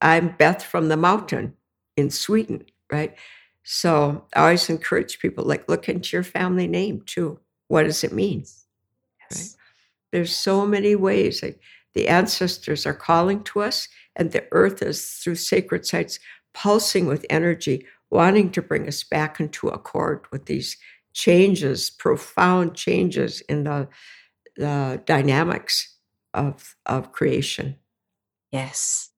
I'm Beth from the mountain in Sweden, right? So I always encourage people like look into your family name too. What does it mean? Yes. Right? There's so many ways. Like the ancestors are calling to us, and the earth is through sacred sites pulsing with energy, wanting to bring us back into accord with these changes, profound changes in the, the dynamics of, of creation. Yes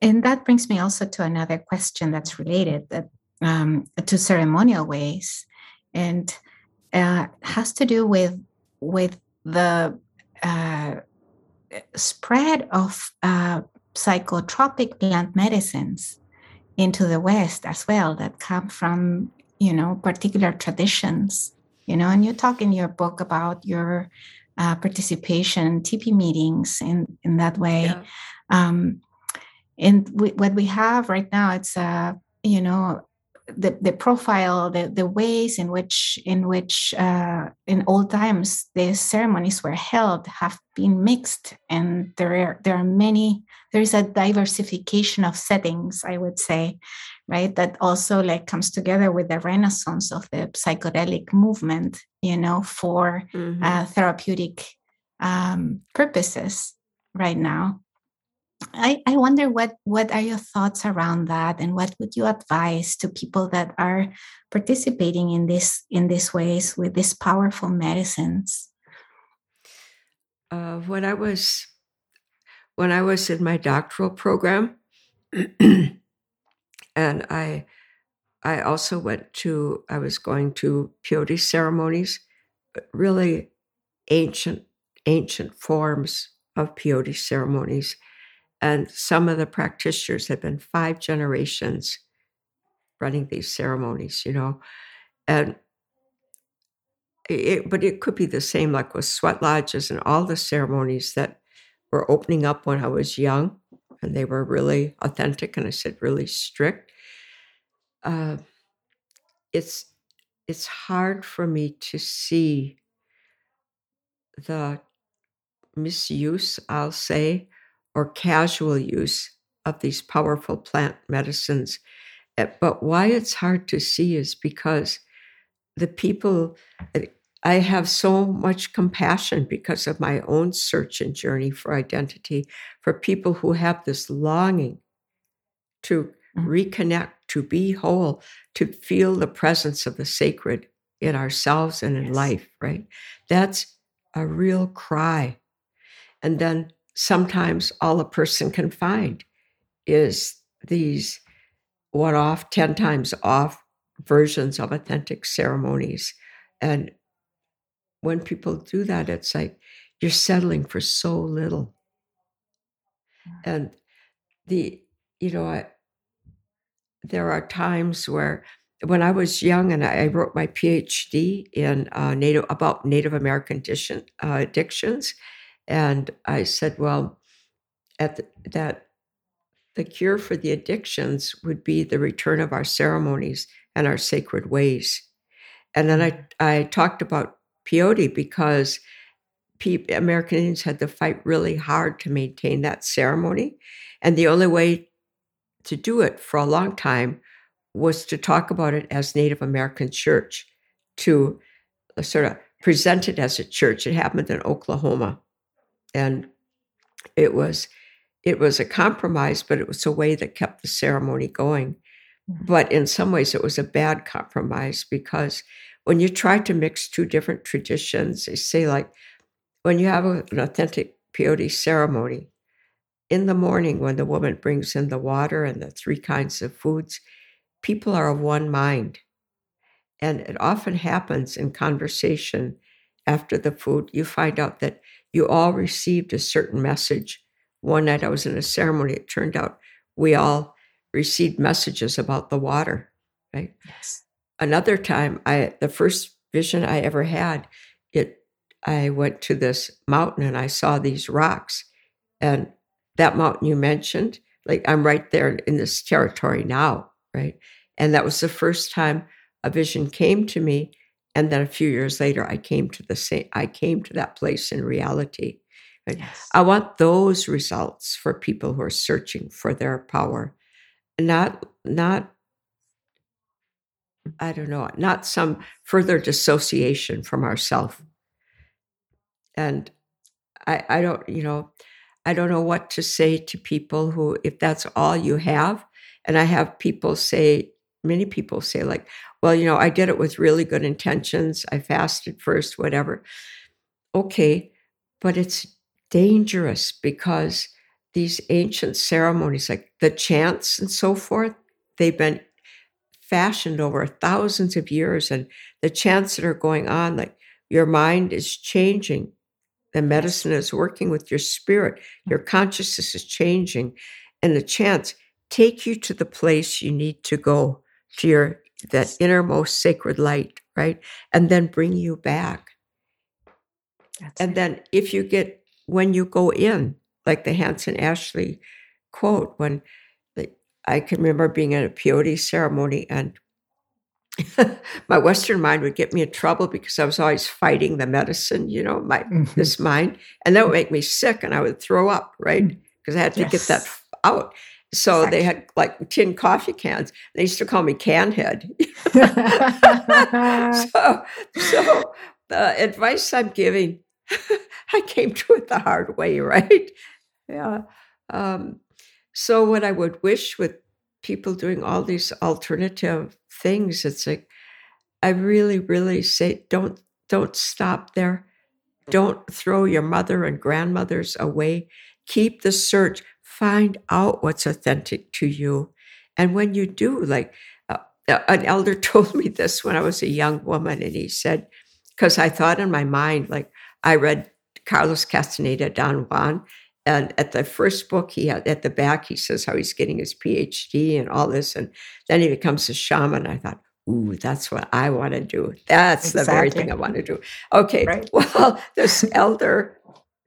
and that brings me also to another question that's related that, um, to ceremonial ways. And uh, has to do with with the uh, spread of uh, psychotropic plant medicines into the west as well that come from you know particular traditions you know? And you talk in your book about your uh, participation teepee meetings in in that way. Yeah. um, and we, what we have right now it's uh you know the, the profile the, the ways in which in which uh, in old times the ceremonies were held have been mixed. And there are there are many there is a diversification of settings i would say right? That also like comes together with the renaissance of the psychedelic movement you know for mm-hmm. uh, therapeutic um, purposes right now I, I wonder what what are your thoughts around that and what would you advise to people that are participating in this in these ways with these powerful medicines? Uh, when i was when i was in my doctoral program and i i also went to i was going to peyote ceremonies really ancient ancient forms of peyote ceremonies and some of the practitioners have been five generations running these ceremonies, you know. And it, but it could be the same like with sweat lodges and all the ceremonies that were opening up when I was young, and they were really authentic and I said really strict. Uh, it's it's hard for me to see the misuse, I'll say, or casual use of these powerful plant medicines. Eh, but why it's hard to see is because the people, eh, I have so much compassion because of my own search and journey for identity for people who have this longing to mm-hmm. reconnect, to be whole, to feel the presence of the sacred in ourselves and in Yes. life, right? That's a real cry. And then sometimes all a person can find is these one off, 10 times off versions of authentic ceremonies. And when people do that, it's like you're settling for so little. And the, you know, I, there are times where when I was young and I wrote my PhD in uh, Native about Native American addiction, uh, addictions, and I said, well, at the, that the cure for the addictions would be the return of our ceremonies and our sacred ways. And then I I talked about peyote because pe- American Indians had to fight really hard to maintain that ceremony, and the only way to do it for a long time was to talk about it as Native American church, to uh, sort of present it as a church. It happened in Oklahoma, and it was it was a compromise, but it was a way that kept the ceremony going. Mm-hmm. But in some ways, it was a bad compromise because when you try to mix two different traditions, they say like when you have an authentic peyote ceremony, in the morning when the woman brings in the water and the three kinds of foods, people are of one mind. And it often happens in conversation after the food. You find out that you all received a certain message. One night I was in a ceremony, it turned out we all received messages about the water, right? Yes. another time i the first vision i ever had it i went to this mountain and i saw these rocks and that mountain you mentioned like i'm right there in this territory now right and that was the first time a vision came to me and then a few years later i came to the same i came to that place in reality Right. Yes. I want those results for people who are searching for their power, not not I don't know, not some further dissociation from ourself. And I I don't, you know, I don't know what to say to people who if that's all you have. And I have people say, many people say like, well, you know, I did it with really good intentions. I fasted first, whatever. Okay, but it's dangerous because these ancient ceremonies, like the chants and so forth, they've been fashioned over thousands of years. And the chants that are going on, like your mind is changing, the medicine is working with your spirit, mm. your consciousness is changing. And the chants take you to the place you need to go, to your that innermost sacred light, right? And then bring you back. That's And it. then if you get when you go in, like the Hanson Ashley quote, when the, I can remember being at a peyote ceremony and my Western mind would get me in trouble because I was always fighting the medicine, you know, my Mhm. this mind, and that would make me sick and I would throw up, right? Because I had to get that out. So they had like tin coffee cans. They used to call me can head. so, so the advice I'm giving, I came to it the hard way, right? Yeah. Um, so what I would wish with people doing all these alternative things, it's like I really, really say don't don't stop there. Don't throw your mother and grandmothers away. Keep the search. Find out what's authentic to you. And when you do, like uh, uh, an elder told me this when I was a young woman, and he said, because I thought in my mind, like I read Carlos Castaneda, Don Juan, and at the first book, he had at the back, he says how he's getting his PhD and all this, and then he becomes a shaman. I thought, ooh, that's what I want to do. That's the very thing I want to do. Okay, Right. well, this elder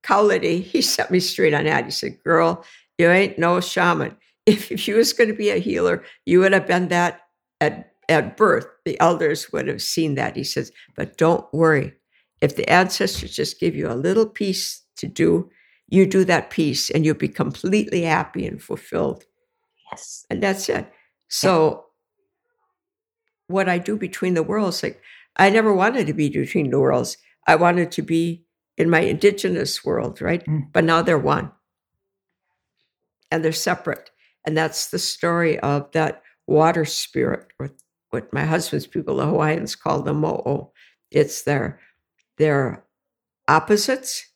Cowlity, he set me straight on that. He said, "Girl, you ain't no shaman. If, if you was going to be a healer, you would have been that at at birth. The elders would have seen that." He says, "But don't worry. If the ancestors just give you a little piece to do, you do that piece, and you'll be completely happy and fulfilled." yes. and that's it. So, what I do between the worlds, like I never wanted to be between the worlds. I wanted to be in my indigenous world, right? Mm. But now they're one, and they're separate, and that's the story of that water spirit or what my husband's people, the Hawaiians, call the mo'o. It's their their opposites,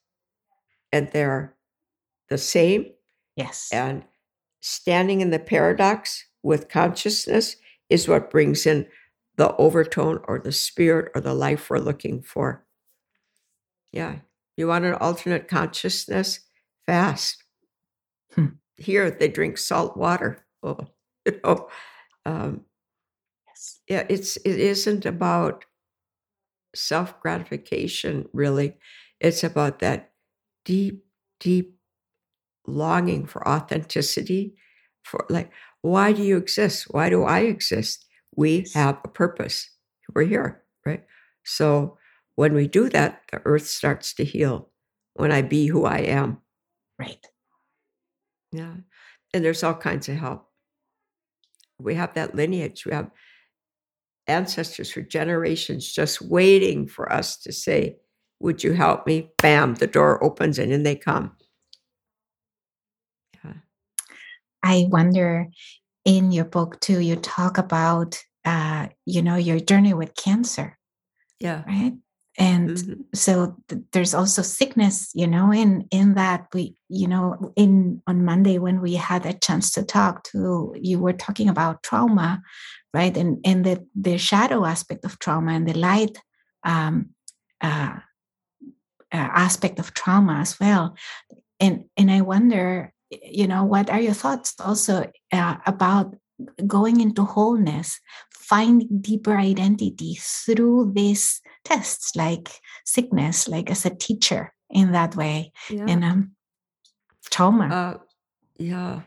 and they're the same. Yes. And standing in the paradox with consciousness is what brings in the overtone or the spirit or the life we're looking for. Yeah. You want an alternate consciousness? Fast. Hmm. Here they drink salt water. Oh, you know, um, yes. yeah, it's it isn't about self gratification really. It's about that deep, deep longing for authenticity. For like, why do you exist? Why do I exist? We have a purpose. We're here, right? So when we do that, the earth starts to heal. When I be who I am. Right. Yeah. And there's all kinds of help. We have that lineage. We have ancestors for generations just waiting for us to say, Would you help me? Bam, the door opens and in they come. Yeah. I wonder in your book too, you talk about uh, you know, your journey with cancer. Yeah. Right and mm-hmm. so th- there's also sickness you know in in that we you know in on monday when we had a chance to talk to you were talking about trauma right and and the the shadow aspect of trauma and the light um uh, uh, aspect of trauma as well and and i wonder you know what are your thoughts also uh, about going into wholeness finding deeper identity through these tests like sickness like as a teacher in that way yeah. and um trauma. Uh, yeah.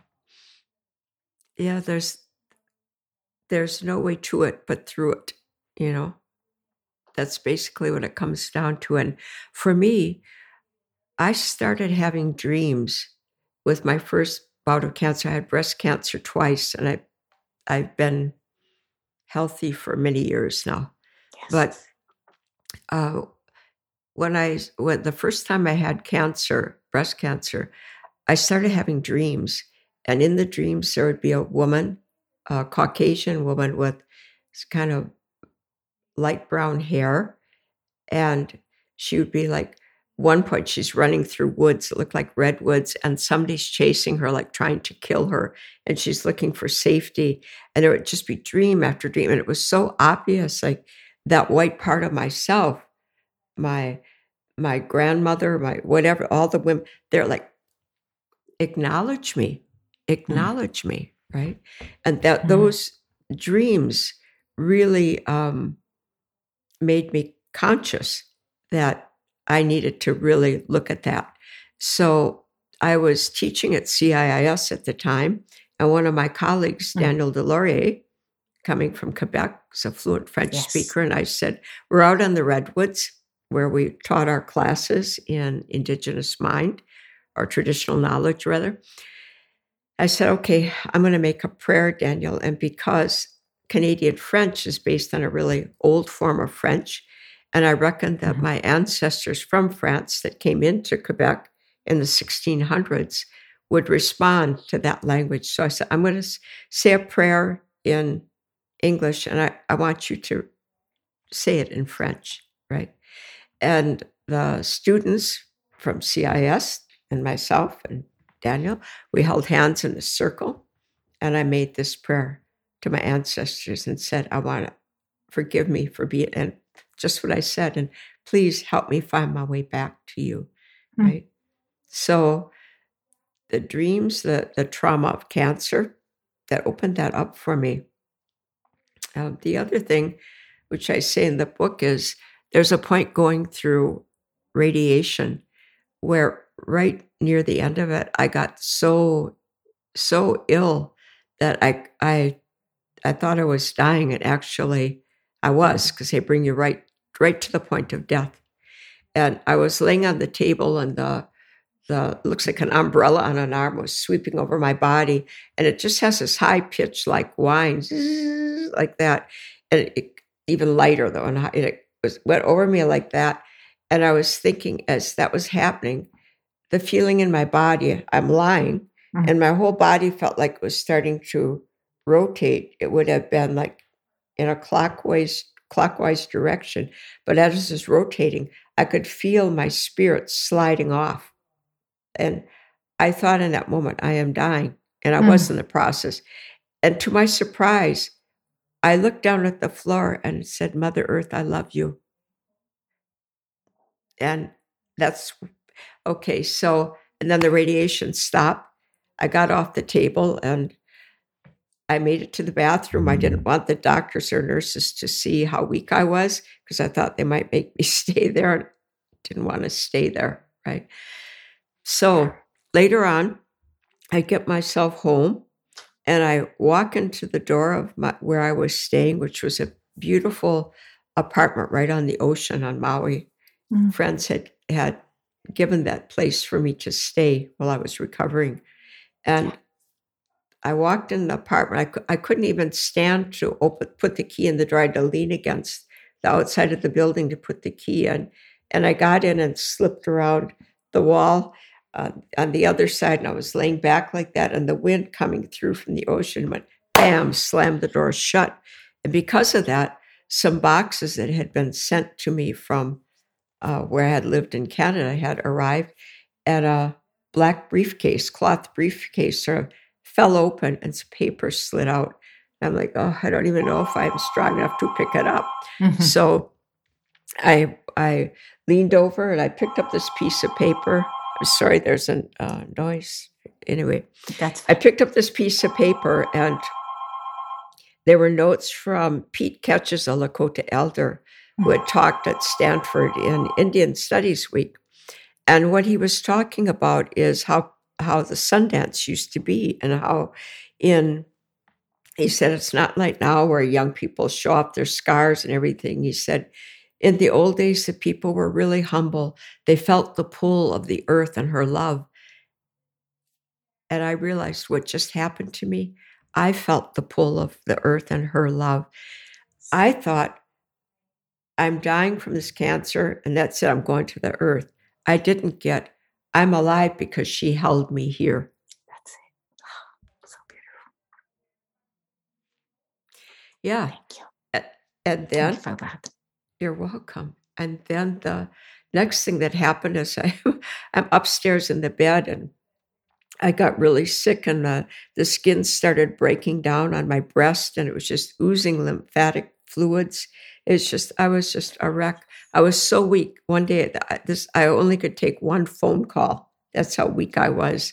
Yeah there's there's no way to it but through it you know? That's basically what it comes down to and for me i started having dreams with my first bout of cancer. I had breast cancer twice and i i've been healthy for many years now yes. but uh, when I when the first time I had cancer, breast cancer, I started having dreams, and in the dreams there would be a woman, a Caucasian woman with kind of light brown hair, and she would be like. One point, she's running through woods that look like redwoods, and somebody's chasing her, like trying to kill her, and she's looking for safety. And it would just be dream after dream, and it was so obvious, like that white part of myself, my my grandmother, my whatever, all the women, they're like, acknowledge me, mm. acknowledge mm. me, right? And that mm. those dreams really um, made me conscious that I needed to really look at that. So I was teaching at CIIS at the time, and one of my colleagues, mm. Daniel Deslauriers, coming from Quebec, is a fluent French yes. speaker. And I said, We're out on the Redwoods where we taught our classes in Indigenous mind, or traditional knowledge, rather. I said, Okay, I'm going to make a prayer, Daniel. And because Canadian French is based on a really old form of French, and I reckon that mm-hmm. my ancestors from France that came into Quebec in the 1600s would respond to that language. So I said, I'm going to say a prayer in English, and I, I want you to say it in French, right? And the students from CIIS and myself and Daniel, we held hands in a circle, and I made this prayer to my ancestors and said, I want to forgive me for being, and just what I said, and please help me find my way back to you, mm-hmm. right? So the dreams, the, the trauma of cancer that opened that up for me uh, the other thing, which I say in the book, is there's a point going through radiation where right near the end of it, I got so so ill that I I I thought I was dying, and actually I was because they bring you right right to the point of death. And I was laying on the table, and the the looks like an umbrella on an arm was sweeping over my body, and it just has this high pitch like whine like that, and it, even lighter though, and it was went over me like that. And I was thinking as that was happening, the feeling in my body, I'm lying, mm-hmm. and my whole body felt like it was starting to rotate. It would have been like in a clockwise clockwise direction. But as it was rotating, I could feel my spirit sliding off. And I thought in that moment, I am dying. And I mm. was in the process. And to my surprise, I looked down at the floor and said, Mother Earth, I love you. And that's okay. So, and then the radiation stopped. I got off the table and I made it to the bathroom. I didn't want the doctors or nurses to see how weak I was because I thought they might make me stay there. Didn't want to stay there, right? So later on, I get myself home and I walk into the door of my, where I was staying, which was a beautiful apartment right on the ocean on Maui. Mm. Friends had had given that place for me to stay while I was recovering, and I walked in the apartment. I, I couldn't even stand to open, put the key in the drawer to lean against the outside of the building to put the key in. And I got in and slipped around the wall uh, on the other side, and I was laying back like that, and the wind coming through from the ocean went bam, slammed the door shut. And because of that, some boxes that had been sent to me from uh, where I had lived in Canada had arrived, and a black briefcase, cloth briefcase, sort of fell open and some paper slid out. I'm like, oh, I don't even know if I'm strong enough to pick it up. Mm-hmm. So I I leaned over and I picked up this piece of paper. I'm sorry, there's a uh, noise. Anyway, that's I picked up this piece of paper and there were notes from Pete Catches, a Lakota elder, who had talked at Stanford in Indian Studies Week. And what he was talking about is how how the Sundance used to be and how in he said it's not like now where young people show off their scars and everything. He said in the old days the people were really humble. They felt the pull of the earth and her love. And I realized what just happened to me. I felt the pull of the earth and her love. I thought I'm dying from this cancer and that's it, I'm going to the earth. I didn't get I'm alive because she held me here. That's it. Oh, so beautiful. Yeah. Thank you. And then Thank you for that. You're welcome. And then the next thing that happened is I, I'm upstairs in the bed and I got really sick and the, the skin started breaking down on my breast and it was just oozing lymphatic fluids. It's just, I was just a wreck. I was so weak. One day, this I only could take one phone call. That's how weak I was,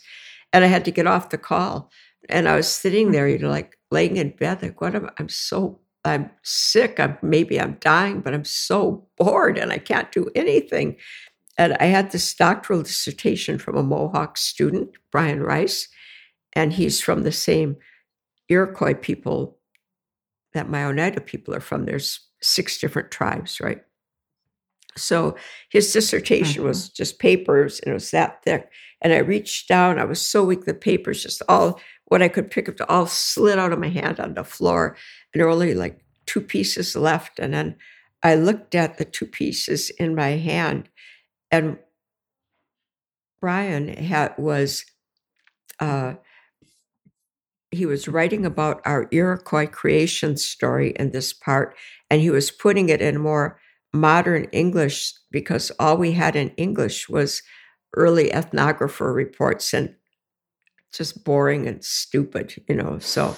and I had to get off the call. And I was sitting hmm. there, you know, like laying in bed, like, what am I? I'm so I'm sick. I'm maybe I'm dying, but I'm so bored and I can't do anything. And I had this doctoral dissertation from a Mohawk student, Brian Rice, and he's from the same Iroquois people that my Oneida people are from. There's six different tribes, right? So his dissertation mm-hmm. was just papers and it was that thick. And I reached down, I was so weak, the papers just all what I could pick up to all slid out of my hand on the floor. And there were only like two pieces left. And then I looked at the two pieces in my hand and Brian had was uh, he was writing about our Iroquois creation story in this part, and he was putting it in more modern English because all we had in English was early ethnographer reports and just boring and stupid, you know. So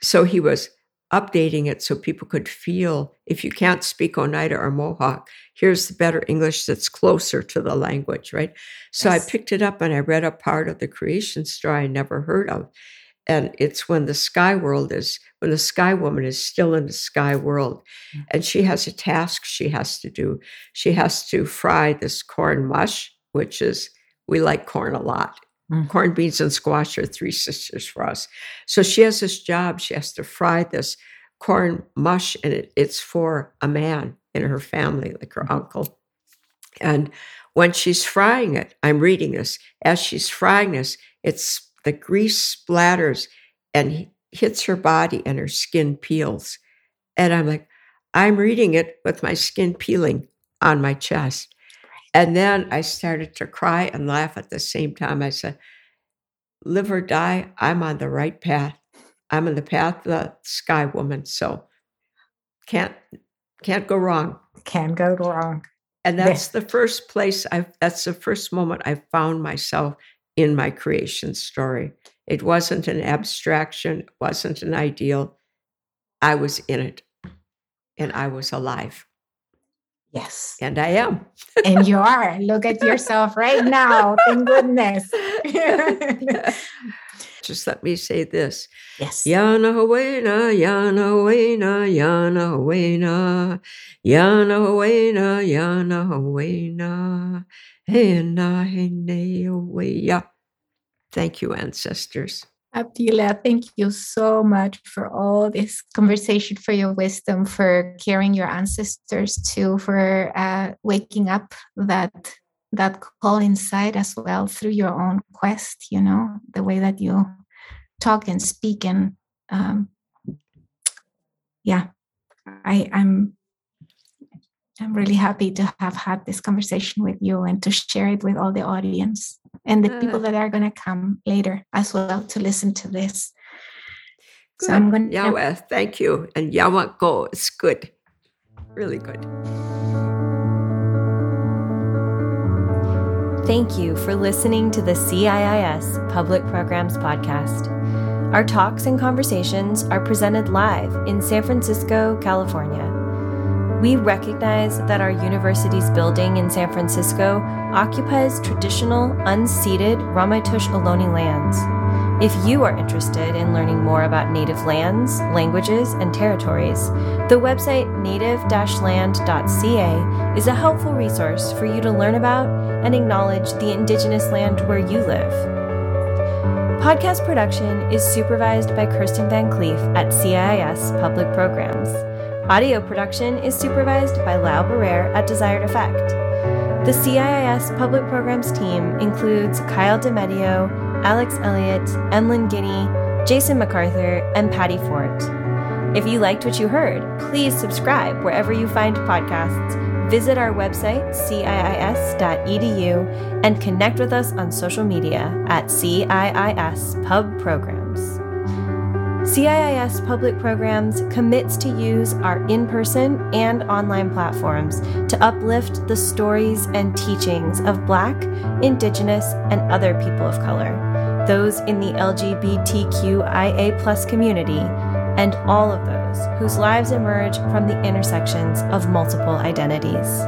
so he was updating it so people could feel if you can't speak Oneida or Mohawk, here's the better English that's closer to the language, right? So yes. I picked it up and I read a part of the creation story I never heard of. And it's when the sky world is, when the sky woman is still in the sky world. Mm. And she has a task she has to do. She has to fry this corn mush, which is, we like corn a lot. Mm. Corn, beans, and squash are three sisters for us. So she has this job. She has to fry this corn mush, and it, it's for a man in her family, like her uncle. And when she's frying it, I'm reading this. As she's frying this, it's the grease splatters and hits her body and her skin peels. And I'm like, I'm reading it with my skin peeling on my chest. And then I started to cry and laugh at the same time. I said, Live or die, I'm on the right path. I'm on the path of the sky woman. So Can't can't go wrong. Can't go wrong. And that's the first place I that's the first moment I found myself in my creation story. It wasn't an abstraction, it wasn't an ideal. I was in it and I was alive. Yes. And I am. and you are. Look at yourself right now. Thank goodness. Just let me say this. Yes. Yana Huena, Yana Huena, Yana Huena, Yana Huena, Yana Hene Thank you, ancestors. Apela, thank you so much for all this conversation, for your wisdom, for caring your ancestors too, for uh, waking up that that call inside as well through your own quest. You know the way that you talk and speak, and um, yeah, I, I'm I'm really happy to have had this conversation with you and to share it with all the audience and the people that are going to come later as well to listen to this. Good. So I'm going to Yahweh, thank you. And Yahweh go. It's good. Really good. Thank you for listening to the CIIS Public Programs Podcast. Our talks and conversations are presented live in San Francisco, California. We recognize that our university's building in San Francisco occupies traditional, unceded Ramaytush Ohlone lands. If you are interested in learning more about Native lands, languages, and territories, the website native-land.ca is a helpful resource for you to learn about and acknowledge the Indigenous land where you live. Podcast production is supervised by Kirsten Van Cleef at CIIS Public Programs. Audio production is supervised by Lau Barrere at Desired Effect. The CIIS Public Programs team includes Kyle DeMedio, Alex Elliott, Emlyn Guinea, Jason MacArthur, and Patty Fort. If you liked what you heard, please subscribe wherever you find podcasts, visit our website, ciis.edu, and connect with us on social media at CIIS Pub Programs. CIIS Public Programs commits to use our in person and online platforms to uplift the stories and teachings of Black, Indigenous, and other people of color, those in the LGBTQIA community, and all of those whose lives emerge from the intersections of multiple identities.